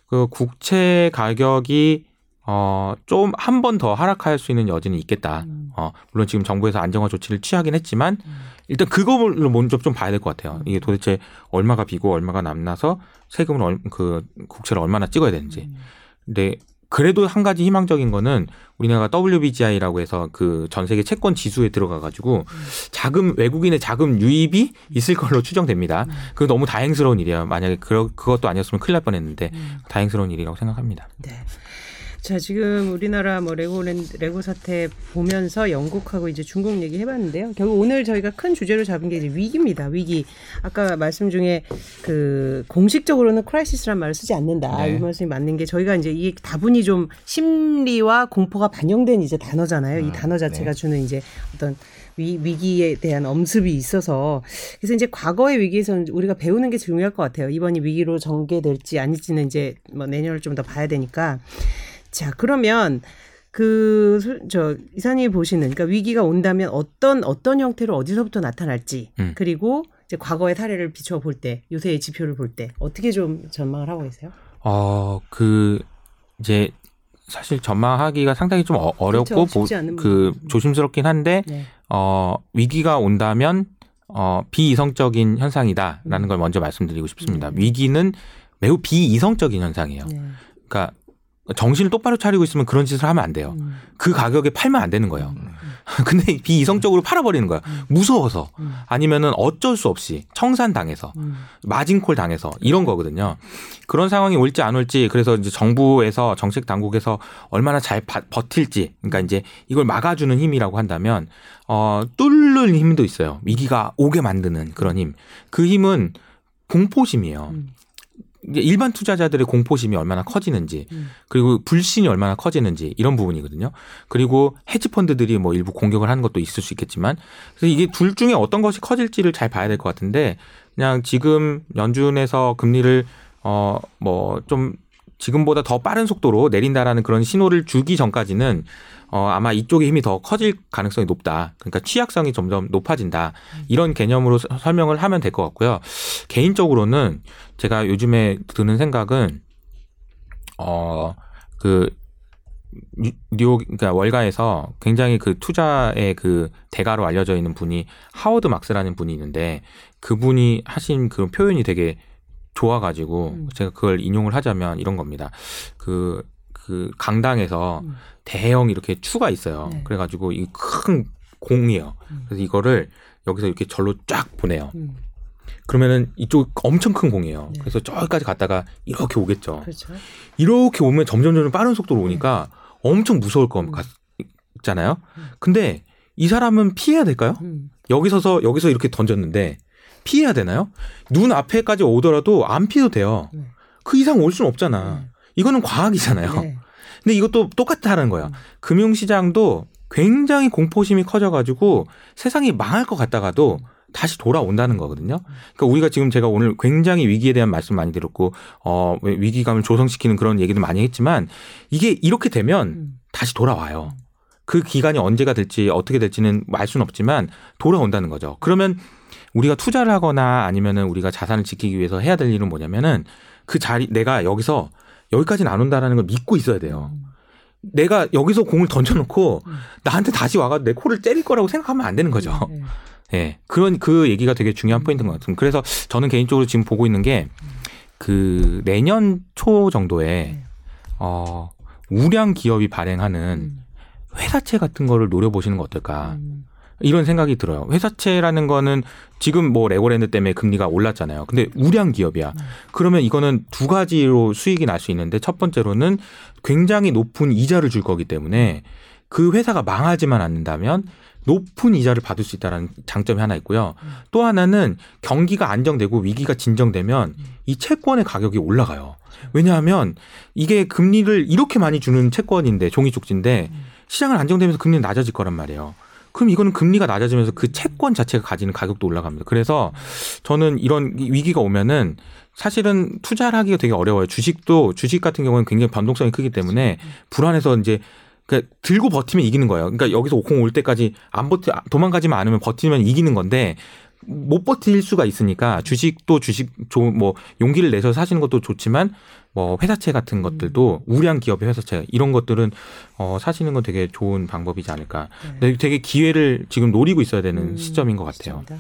B: 그 국채 가격이 어, 좀 한 번 더 하락할 수 있는 여지는 있겠다.
A: 음.
B: 어, 물론 지금 정부에서 안정화 조치를 취하긴 했지만
A: 음.
B: 일단 그거를 먼저 좀 봐야 될 것 같아요. 이게 도대체 얼마가 비고 얼마가 남나서 세금을 얼, 그 국채를 얼마나 찍어야 되는지.
A: 음.
B: 근데 그래도 한 가지 희망적인 거는 우리나라가 WBGI라고 해서 그 전 세계 채권 지수에 들어가 가지고 자금 외국인의 자금 유입이 있을 걸로 추정됩니다. 그거 너무 다행스러운 일이에요. 만약에 그 그것도 아니었으면 큰일 날 뻔했는데
A: 음.
B: 다행스러운 일이라고 생각합니다.
A: 네. 자, 지금 우리나라 뭐 레고랜 레고 사태 보면서 영국하고 이제 중국 얘기 해봤는데요. 결국 오늘 저희가 큰 주제로 잡은 게 이제 위기입니다. 위기. 아까 말씀 중에 그 공식적으로는 크라이시스란 말을 쓰지 않는다.
C: 네.
A: 이 말씀이 맞는 게 저희가 이제 이 다분히 좀 심리와 공포가 반영된 이제 단어잖아요. 이
C: 음,
A: 단어 자체가
C: 네.
A: 주는 이제 어떤 위, 위기에 대한 엄습이 있어서 그래서 이제 과거의 위기에서는 우리가 배우는 게 중요할 것 같아요. 이번이 위기로 전개될지 아닐지는 이제 뭐 내년을 좀 더 봐야 되니까. 자, 그러면 그, 저, 이사님이 보시는, 그러니까 위기가 온다면 어떤, 어떤 형태로 어디서부터 나타날지,
B: 음.
A: 그리고 이제 과거의 사례를 비춰 볼 때, 요새의 지표를 볼 때, 어떻게 좀 전망을 하고 계세요?
B: 어, 그 이제 사실 전망하기가 상당히 좀 어, 어렵고
A: 그렇죠.
B: 그. 조심스럽긴 한데
A: 네.
B: 어, 위기가 온다면 어, 비이성적인 현상이다라는 걸 먼저 말씀드리고 싶습니다.
A: 음.
B: 위기는 매우 비이성적인 현상이에요.
A: 네.
B: 그러니까 정신을 똑바로 차리고 있으면 그런 짓을 하면 안 돼요.
A: 음,
B: 그 가격에 팔면 안 되는 거예요. 근데 비이성적으로 팔아버리는 거야. 무서워서
A: 음,
B: 아니면은 어쩔 수 없이 청산 당해서
A: 음,
B: 마진콜 당해서 이런 거거든요. 그런 상황이 올지 안 올지 그래서 이제 정부에서 정책 당국에서 얼마나 잘 바- 버틸지 그러니까 이제 이걸 막아주는 힘이라고 한다면 어 뚫는 힘도 있어요. 위기가 오게 만드는 그런 힘. 그 힘은 공포심이에요.
A: 음.
B: 일반 투자자들의 공포심이 얼마나 커지는지
A: 음.
B: 그리고 불신이 얼마나 커지는지 이런 부분이거든요. 그리고 헤지 펀드들이 뭐 일부 공격을 하는 것도 있을 수 있겠지만 그래서 이게 둘 중에 어떤 것이 커질지를 잘 봐야 될 것 같은데 그냥 지금 연준에서 금리를 어 뭐 좀 지금보다 더 빠른 속도로 내린다라는 그런 신호를 주기 전까지는 어 아마 이쪽의 힘이 더 커질 가능성이 높다. 그러니까 취약성이 점점 높아진다. 이런 개념으로 서- 설명을 하면 될 것 같고요. 개인적으로는 제가 요즘에 드는 생각은 어 그 뉴- 뉴욕 그러니까 월가에서 굉장히 그 투자의 그 대가로 알려져 있는 분이 하워드 막스라는 분이 있는데 그분이 하신 그 표현이 되게 좋아가지고
A: 음.
B: 제가 그걸 인용을 하자면 이런 겁니다. 그, 그 강당에서
A: 음.
B: 대형 이렇게 추가 있어요.
A: 네.
B: 그래가지고 이 큰 공이에요.
A: 음.
B: 그래서 이거를 여기서 이렇게 절로 쫙 보내요.
A: 음,
B: 그러면은 이쪽 엄청 큰 공이에요.
A: 네.
B: 그래서 저기까지 갔다가 이렇게 오겠죠.
A: 그렇죠.
B: 이렇게 오면 점점 점점 빠른 속도로 오니까 엄청 무서울 것
A: 음.
B: 같잖아요.
A: 음.
B: 근데 이 사람은 피해야 될까요?
A: 음,
B: 여기 서서 여기서 이렇게 던졌는데 피해야 되나요? 눈 앞에까지 오더라도 안 피해도 돼요.
A: 네.
B: 그 이상 올 수는 없잖아. 이거는 과학이잖아요.
A: 네.
B: 근데 이것도 똑같다는 거야.
A: 음.
B: 금융시장도 굉장히 공포심이 커져가지고 세상이 망할 것 같다가도 다시 돌아온다는 거거든요. 그러니까 우리가 지금 제가 오늘 굉장히 위기에 대한 말씀 많이 들었고, 어, 왜 위기감을 조성시키는 그런 얘기도 많이 했지만 이게 이렇게 되면
A: 음,
B: 다시 돌아와요. 그 기간이 언제가 될지 어떻게 될지는 알 수는 없지만 돌아온다는 거죠. 그러면 우리가 투자를 하거나 아니면은 우리가 자산을 지키기 위해서 해야 될 일은 뭐냐면은 그 자리 내가 여기서 여기까지는 안 온다라는 걸 믿고 있어야 돼요.
A: 음.
B: 내가 여기서 공을 던져놓고
A: 음.
B: 나한테 다시 와가 내 코를 때릴 거라고 생각하면 안 되는 거죠.
A: 네.
B: 예. 그런 그 얘기가 되게 중요한 포인트인 것 같습니다. 그래서 저는 개인적으로 지금 보고 있는 게 그 내년 초 정도에
A: 네.
B: 어 우량 기업이 발행하는
A: 음,
B: 회사채 같은 거를 노려보시는 거 어떨까.
A: 음,
B: 이런 생각이 들어요. 회사채라는 거는 지금 뭐 레고랜드 때문에 금리가 올랐잖아요. 근데 우량 기업이야. 그러면 이거는 두 가지로 수익이 날 수 있는데 첫 번째로는 굉장히 높은 이자를 줄 거기 때문에 그 회사가 망하지만 않는다면 높은 이자를 받을 수 있다는 장점이 하나 있고요. 또 하나는 경기가 안정되고 위기가 진정되면 이 채권의 가격이 올라가요. 왜냐하면 이게 금리를 이렇게 많이 주는 채권인데 종이 쪽지인데 시장은 안정되면서 금리는 낮아질 거란 말이에요. 그럼 이거는 금리가 낮아지면서 그 채권 자체가 가지는 가격도 올라갑니다. 그래서 저는 이런 위기가 오면은 사실은 투자를 하기가 되게 어려워요. 주식도 주식 같은 경우는 굉장히 변동성이 크기 때문에 불안해서 이제 그 들고 버티면 이기는 거예요. 그러니까 여기서 공올 때까지 안 버티 도망가지만 않으면 버티면 이기는 건데 못 버틸 수가 있으니까 주식도 주식 좋은 뭐 용기를 내서 사시는 것도 좋지만 뭐 회사채 같은 것들도 우량 기업의 회사채 이런 것들은 어 사시는 건 되게 좋은 방법이지 않을까. 근데 되게 기회를 지금 노리고 있어야 되는
A: 음,
B: 시점인 것 같아요.
A: 시점이다.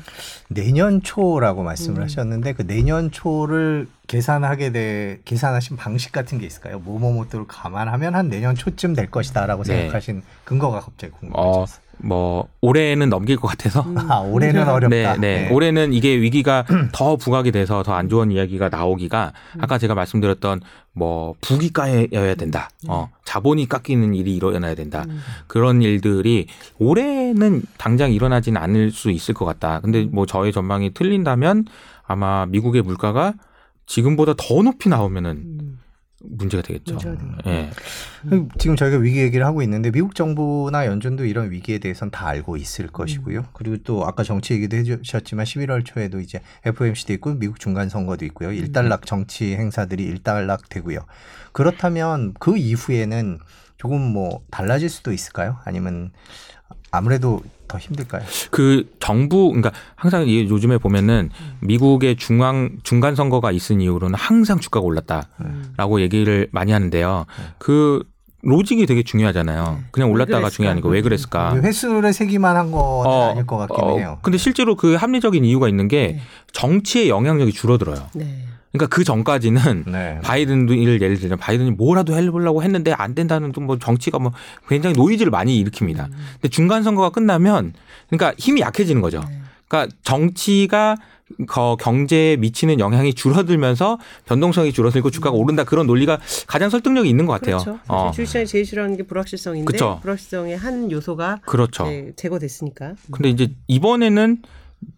C: 내년 초라고 말씀을
A: 음.
C: 하셨는데 그 내년 초를 계산하게 돼 계산하신 방식 같은 게 있을까요? 뭐뭐뭐들을 감안하면 한 내년 초쯤 될 것이다라고
B: 네.
C: 생각하신 근거가 갑자기
B: 어,
C: 궁금해졌어요.
B: 뭐 올해는 넘길 것 같아서
A: 음.
C: 아, 올해는 어렵다.
B: 네, 네. 올해는 이게 위기가 더 부각이 돼서 더 안 좋은 이야기가 나오기가 아까 제가 말씀드렸던 뭐 부기 까여야 된다. 어, 자본이 깎이는 일이 일어나야 된다.
A: 음.
B: 그런 일들이 올해는 당장 일어나지는 않을 수 있을 것 같다. 근데 뭐 저의 전망이 틀린다면 아마 미국의 물가가 지금보다 더 높이 나오면은
A: 음.
B: 문제가 되겠죠.
A: 문제가.
B: 예.
C: 지금 저희가 위기 얘기를 하고 있는데 미국 정부나 연준도 이런 위기에 대해서는 다 알고 있을 것이고요. 그리고 또 아까 정치 얘기도 해주셨지만 11월 초에도 이제 FOMC도 있고 미국 중간 선거도 있고요. 일단락 정치 행사들이 일단락 되고요. 그렇다면 그 이후에는 조금 뭐 달라질 수도 있을까요? 아니면 아무래도 더 힘들까요?
B: 그 정부 그러니까 항상 이 요즘에 보면은 미국의 중앙 중간 선거가 있은 이후로는 항상 주가가 올랐다라고
A: 음.
B: 얘기를 많이 하는데요. 그 로직이 되게 중요하잖아요.
A: 네.
B: 그냥
A: 왜
B: 올랐다가? 중요한 거왜 그랬을까?
C: 횟수를 세기만 한건
B: 어,
C: 아닐 것 같긴
B: 어,
C: 해요.
B: 근데 실제로 그 합리적인 이유가 있는 게
A: 네.
B: 정치의 영향력이 줄어들어요.
A: 네.
B: 그러니까 그 전까지는
C: 네.
B: 바이든도 이를 예를 들면 바이든이 뭐라도 해보려고 했는데 안 된다는 좀뭐 정치가 뭐 굉장히 노이즈를 많이 일으킵니다. 근데 중간 선거가 끝나면 그러니까 힘이 약해지는 거죠.
A: 네.
B: 그러니까 정치가 거 경제에 미치는 영향이 줄어들면서 변동성이 줄어들고 주가가 오른다 그런 논리가 가장 설득력이 있는 것 같아요.
A: 그렇죠.
B: 어,
A: 사실 주식시장이 제일 싫어하는 게 불확실성인데
B: 그쵸.
A: 불확실성의 한 요소가
B: 그렇죠.
A: 네, 제거됐으니까.
B: 근데 이제 이번에는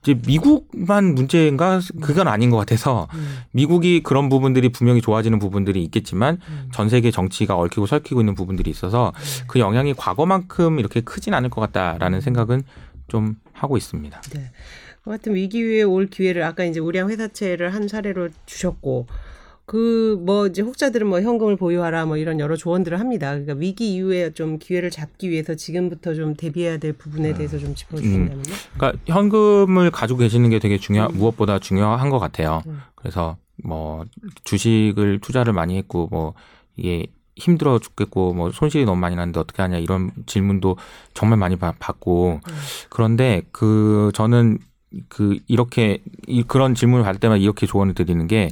B: 이제 미국만 문제인가 그건 아닌 것 같아서
A: 음.
B: 미국이 그런 부분들이 분명히 좋아지는 부분들이 있겠지만
A: 음.
B: 전 세계 정치가 얽히고 설키고 있는 부분들이 있어서 그 영향이 과거만큼 이렇게 크진 않을 것 같다라는 생각은 좀 하고 있습니다.
A: 네. 그 같은 위기 위에 올 기회를 아까 이제 우량 회사채를 한 사례로 주셨고 그 뭐 이제 혹자들은 뭐 현금을 보유하라 뭐 이런 여러 조언들을 합니다. 그러니까 위기 이후에 좀 기회를 잡기 위해서 지금부터 좀 대비해야 될 부분에 대해서 좀 짚어주신다면요.
B: 그러니까 현금을 가지고 계시는 게 되게 중요 무엇보다 중요한 것 같아요.
A: 음.
B: 그래서 뭐 주식을 투자를 많이 했고 뭐 이게 힘들어 죽겠고 뭐 손실이 너무 많이 나는데 어떻게 하냐 이런 질문도 정말 많이 받- 받고 그런데 그 저는 그 이렇게 이 그런 질문을 받을 때마다 이렇게 조언을 드리는 게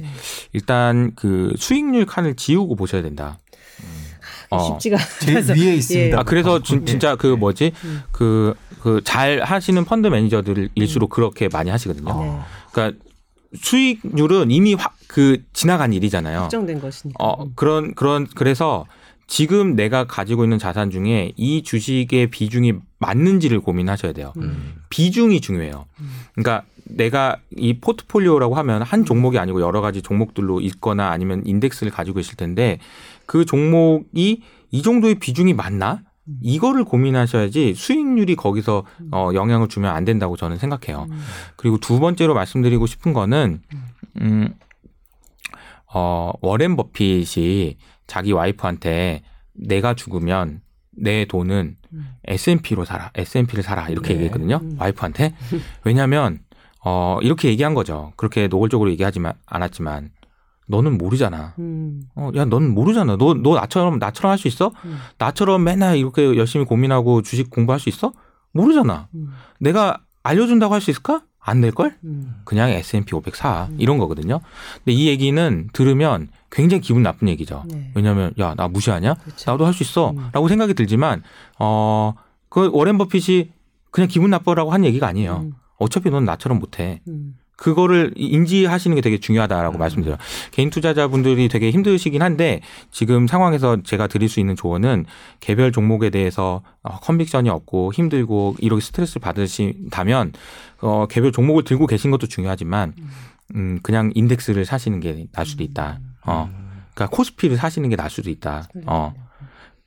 B: 일단 그 수익률 칸을 지우고 보셔야 된다. 어.
A: 쉽지가
C: 제일
A: 않아서.
C: 위에 있습니다.
B: 아 그래서 진- 진짜 그 뭐지
A: 음.
B: 그그 잘 하시는 펀드 매니저들일수록 그렇게 많이 하시거든요.
A: 네.
B: 그러니까 수익률은 이미 확 그 지나간 일이잖아요.
A: 확정된 것이니까.
B: 어 그런 그런 그래서 지금 내가 가지고 있는 자산 중에 이 주식의 비중이 맞는지를 고민하셔야 돼요.
C: 음.
B: 비중이 중요해요. 그러니까 내가 이 포트폴리오라고 하면 한 종목이 아니고 여러 가지 종목들로 있거나 아니면 인덱스를 가지고 있을 텐데 그 종목이 이 정도의 비중이 맞나? 이거를 고민하셔야지 수익률이 거기서 어, 영향을 주면 안 된다고 저는 생각해요. 그리고 두 번째로 말씀드리고 싶은 거는 음, 어, 워렌 버핏이 자기 와이프한테 내가 죽으면 내 돈은 S&P로 살아, S&P를 사라 이렇게
C: 네.
B: 얘기했거든요.
A: 음.
B: 와이프한테 왜냐하면 어, 이렇게 얘기한 거죠. 그렇게 노골적으로 얘기하지만 않았지만 너는 모르잖아.
A: 음.
B: 어, 야, 넌 모르잖아. 너, 너 나처럼, 나처럼 할 수 있어?
A: 음.
B: 나처럼 맨날 이렇게 열심히 고민하고 주식 공부할 수 있어? 모르잖아.
A: 음.
B: 내가 알려준다고 할 수 있을까? 안 될걸?
A: 음.
B: 그냥 S&P 500 사. 이런 거거든요. 근데 이 얘기는 들으면 굉장히 기분 나쁜 얘기죠.
A: 네.
B: 왜냐면, 야, 나 무시하냐?
A: 그렇죠.
B: 나도 할 수 있어.
A: 음.
B: 라고 생각이 들지만, 어, 그 워렌 버핏이 그냥 기분 나쁘라고 한 얘기가 아니에요.
A: 음.
B: 어차피 넌 나처럼 못해.
A: 음.
B: 그거를 인지하시는 게 되게 중요하다라고 말씀드려요. 개인 투자자분들이 되게 힘드시긴 한데 지금 상황에서 제가 드릴 수 있는 조언은 개별 종목에 대해서 어, 컨빅션이 없고 힘들고 이렇게 스트레스 받으신다면 어, 개별 종목을 들고 계신 것도 중요하지만 음, 그냥 인덱스를 사시는 게 나을 수도 있다. 어, 그러니까 코스피를 사시는 게 나을 수도 있다. 어,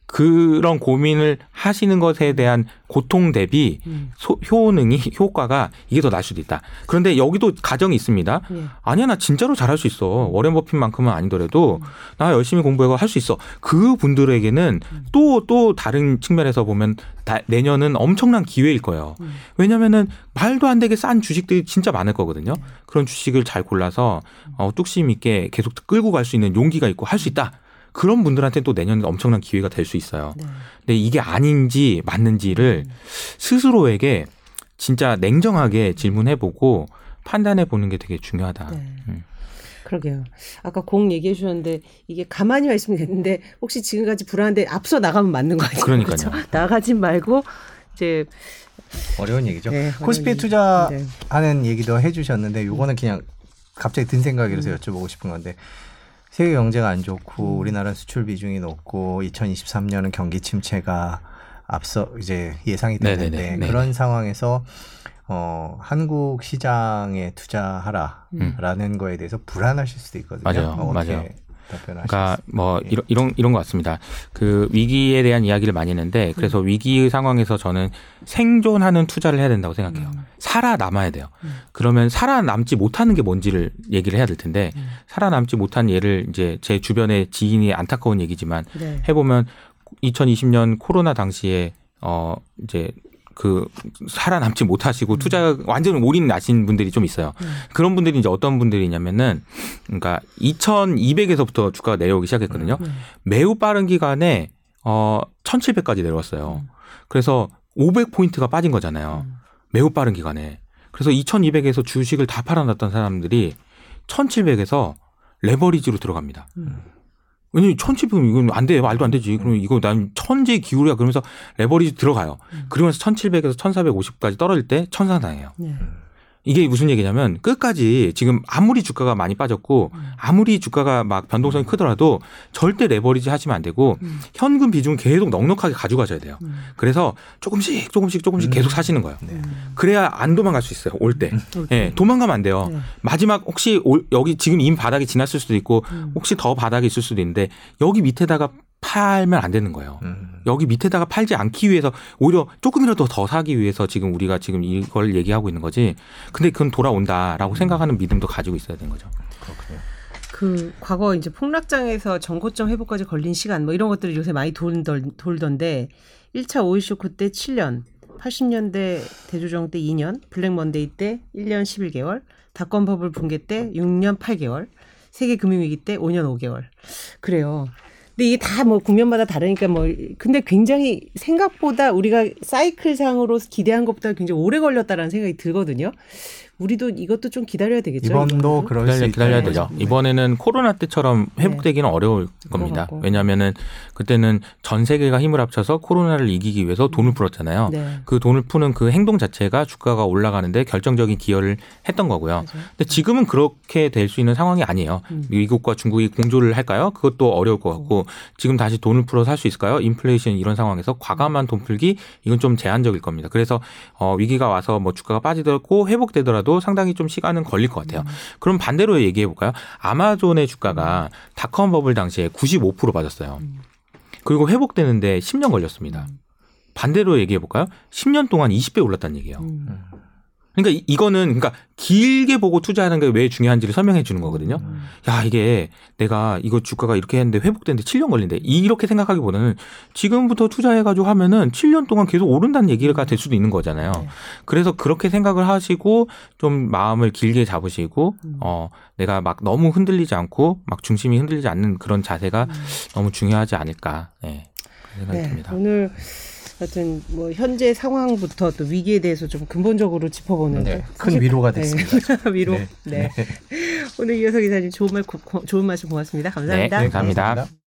B: 그런 고민을 하시는 것에 대한 고통 대비
A: 음.
B: 소- 효능이 효과가 이게 더 나을 수도 있다. 그런데 여기도 가정이 있습니다.
A: 예.
B: 아니야 나 진짜로 잘할 수 있어. 워렌 버핏만큼은 아니더라도 나 열심히 공부해서 할 수 있어. 그 분들에게는 또또 다른 측면에서 보면 다- 내년은 엄청난 기회일 거예요.
A: 음.
B: 왜냐면은 말도 안 되게 싼 주식들이 진짜 많을 거거든요. 그런 주식을 잘 골라서 어, 뚝심 있게 계속 끌고 갈 수 있는 용기가 있고 할 수 있다. 그런 분들한테 또 내년에 엄청난 기회가 될 수 있어요.
A: 네.
B: 근데 이게 아닌지 맞는지를 스스로에게 진짜 냉정하게 질문해보고 판단해보는 게 되게 중요하다.
A: 네.
B: 음.
A: 그러게요. 아까 공 얘기해 주셨는데 이게 가만히만 있으면 되는데 혹시 지금까지 불안한데 앞서 나가면 맞는 거 아니에요?
B: 그러니까요.
A: 그렇죠? 나가지 말고 이제
C: 어려운 얘기죠.
A: 네,
C: 코스피에
A: 어려운
C: 투자하는
A: 얘기. 네.
C: 얘기도 해주셨는데 요거는 그냥 갑자기 든 생각이라서
A: 음.
C: 여쭤보고 싶은 건데 세계 경제가 안 좋고 우리나라 수출 비중이 높고 2023년은 경기 침체가 앞서 이제 예상이 되는데. 그런 상황에서 어, 한국 시장에 투자하라라는 거에 대해서 불안하실 수도 있거든요.
B: 맞아요.
C: 어,
B: 맞아요. 그러니까 뭐
C: 예.
B: 이런 이런 이런 것 같습니다. 그 위기에 대한 이야기를 많이 했는데 그래서
A: 음.
B: 위기의 상황에서 저는 생존하는 투자를 해야 된다고 생각해요.
A: 음.
B: 살아남아야 돼요.
A: 음.
B: 그러면 살아남지 못하는 게 뭔지를 얘기를 해야 될 텐데
A: 음.
B: 살아남지 못한 예를 이제 제 주변의 지인이 안타까운 얘기지만
A: 네.
B: 해보면 2020년 코로나 당시에 어 이제 그 살아남지 못하시고 투자 완전 올인 나신 분들이 좀 있어요.
A: 음.
B: 그런 분들이 이제 어떤 분들이냐면은 그러니까 2,200에서부터 주가가 내려오기 시작했거든요.
A: 음.
B: 매우 빠른 기간에 어 1,700까지 내려왔어요.
A: 음.
B: 그래서 500포인트가 빠진 거잖아요.
A: 음.
B: 매우 빠른 기간에. 그래서 2,200에서 주식을 다 팔아놨던 사람들이 1,700에서 레버리지로 들어갑니다.
A: 음.
B: 왜냐면 1,700은 이건 안 돼. 말도 안 되지. 그러면 이거 난 천재 기울이야. 그러면서 레버리지 들어가요.
A: 음.
B: 그러면서 1,700에서 1,450까지 떨어질 때 천상당해요.
A: 네.
B: 이게 무슨 얘기냐면 끝까지 지금 아무리 주가가 많이 빠졌고
A: 음.
B: 아무리 주가가 막 변동성이 크더라도 절대 레버리지 하시면 안 되고
A: 음.
B: 현금 비중을 계속 넉넉하게 가져가셔야 돼요.
A: 음.
B: 그래서 조금씩 조금씩 조금씩 계속 사시는 거예요.
C: 네.
B: 그래야 안 도망갈 수 있어요. 올 때.
A: 올
B: 예, 도망가면 안 돼요.
A: 네.
B: 마지막 혹시 올- 여기 지금 이미 바닥이 지났을 수도 있고
A: 음.
B: 혹시 더 바닥이 있을 수도 있는데 여기 밑에다가 팔면 안 되는 거예요.
C: 음.
B: 여기 밑에다가 팔지 않기 위해서 오히려 조금이라도 더 사기 위해서 지금 우리가 지금 이걸 얘기하고 있는 거지. 근데 그건 돌아온다라고 생각하는 믿음도 가지고 있어야 되는 거죠.
C: 그렇군요.
A: 그 과거 이제 폭락장에서 전고점 회복까지 걸린 시간 뭐 이런 것들이 요새 많이 돌던, 돌던데 1차 오일 쇼크 때 7년, 80년대 대조정 때 2년, 블랙 먼데이 때 1년 11개월, 닷컴 버블 붕괴 때 6년 8개월, 세계 금융위기 때 5년 5개월. 그래요. 근데 이게 다 뭐 국면마다 다르니까 뭐 근데 굉장히 생각보다 우리가 사이클상으로 기대한 것보다 굉장히 오래 걸렸다라는 생각이 들거든요. 우리도 이것도 좀 기다려야 되겠죠.
C: 이번도. 그럴 수
B: 기다려, 기다려야 되죠.
C: 거죠.
B: 이번에는 코로나 때처럼 회복되기는 어려울 겁니다. 왜냐하면은 그때는 전 세계가 힘을 합쳐서 코로나를 이기기 위해서 돈을 풀었잖아요.
A: 네.
B: 그 돈을 푸는 그 행동 자체가 주가가 올라가는데 결정적인 기여를 했던 거고요.
A: 맞아요.
B: 근데 지금은 그렇게 될 수 있는 상황이 아니에요.
A: 음.
B: 미국과 중국이 공조를 할까요? 그것도 어려울 것 같고 지금 다시 돈을 풀어 살수 있을까요? 인플레이션 이런 상황에서 과감한 돈 풀기 이건 좀 제한적일 겁니다. 그래서 어, 위기가 와서 뭐 주가가 빠지더라도 회복되더라도 상당히 좀 시간은 걸릴 것 같아요. 그럼 반대로 얘기해 볼까요? 아마존의 주가가 닷컴 버블 당시에 95% 빠졌어요. 그리고 회복되는데 10년 걸렸습니다. 반대로 얘기해 볼까요? 10년 동안 20배 올랐다는 얘기예요.
A: 음.
B: 그러니까 이- 이거는 그러니까 길게 보고 투자하는 게 왜 중요한지를 설명해 주는 거거든요. 야 이게 내가 이거 주가가 이렇게 했는데 회복되는데 7년 걸린대. 이렇게 생각하기보다는 지금부터 투자해가지고 하면은 7년 동안 계속 오른다는 얘기가 될 수도 있는 거잖아요.
A: 네.
B: 그래서 그렇게 생각을 하시고 좀 마음을 길게 잡으시고
A: 음.
B: 어 내가 막 너무 흔들리지 않고 막 중심이 흔들리지 않는 그런 자세가 너무 중요하지 않을까. 네. 생각이
A: 네,
B: 듭니다.
A: 오늘 하여튼 뭐 현재 상황부터 또 위기에 대해서 좀 근본적으로 짚어보는
C: 네, 큰 위로가
A: 네.
C: 됐습니다.
A: 위로.
C: 네.
A: 네. 오늘 이효석 기자님 좋은 말 좋은 말씀 고맙습니다. 감사합니다.
B: 네, 감사합니다.
C: 감사합니다.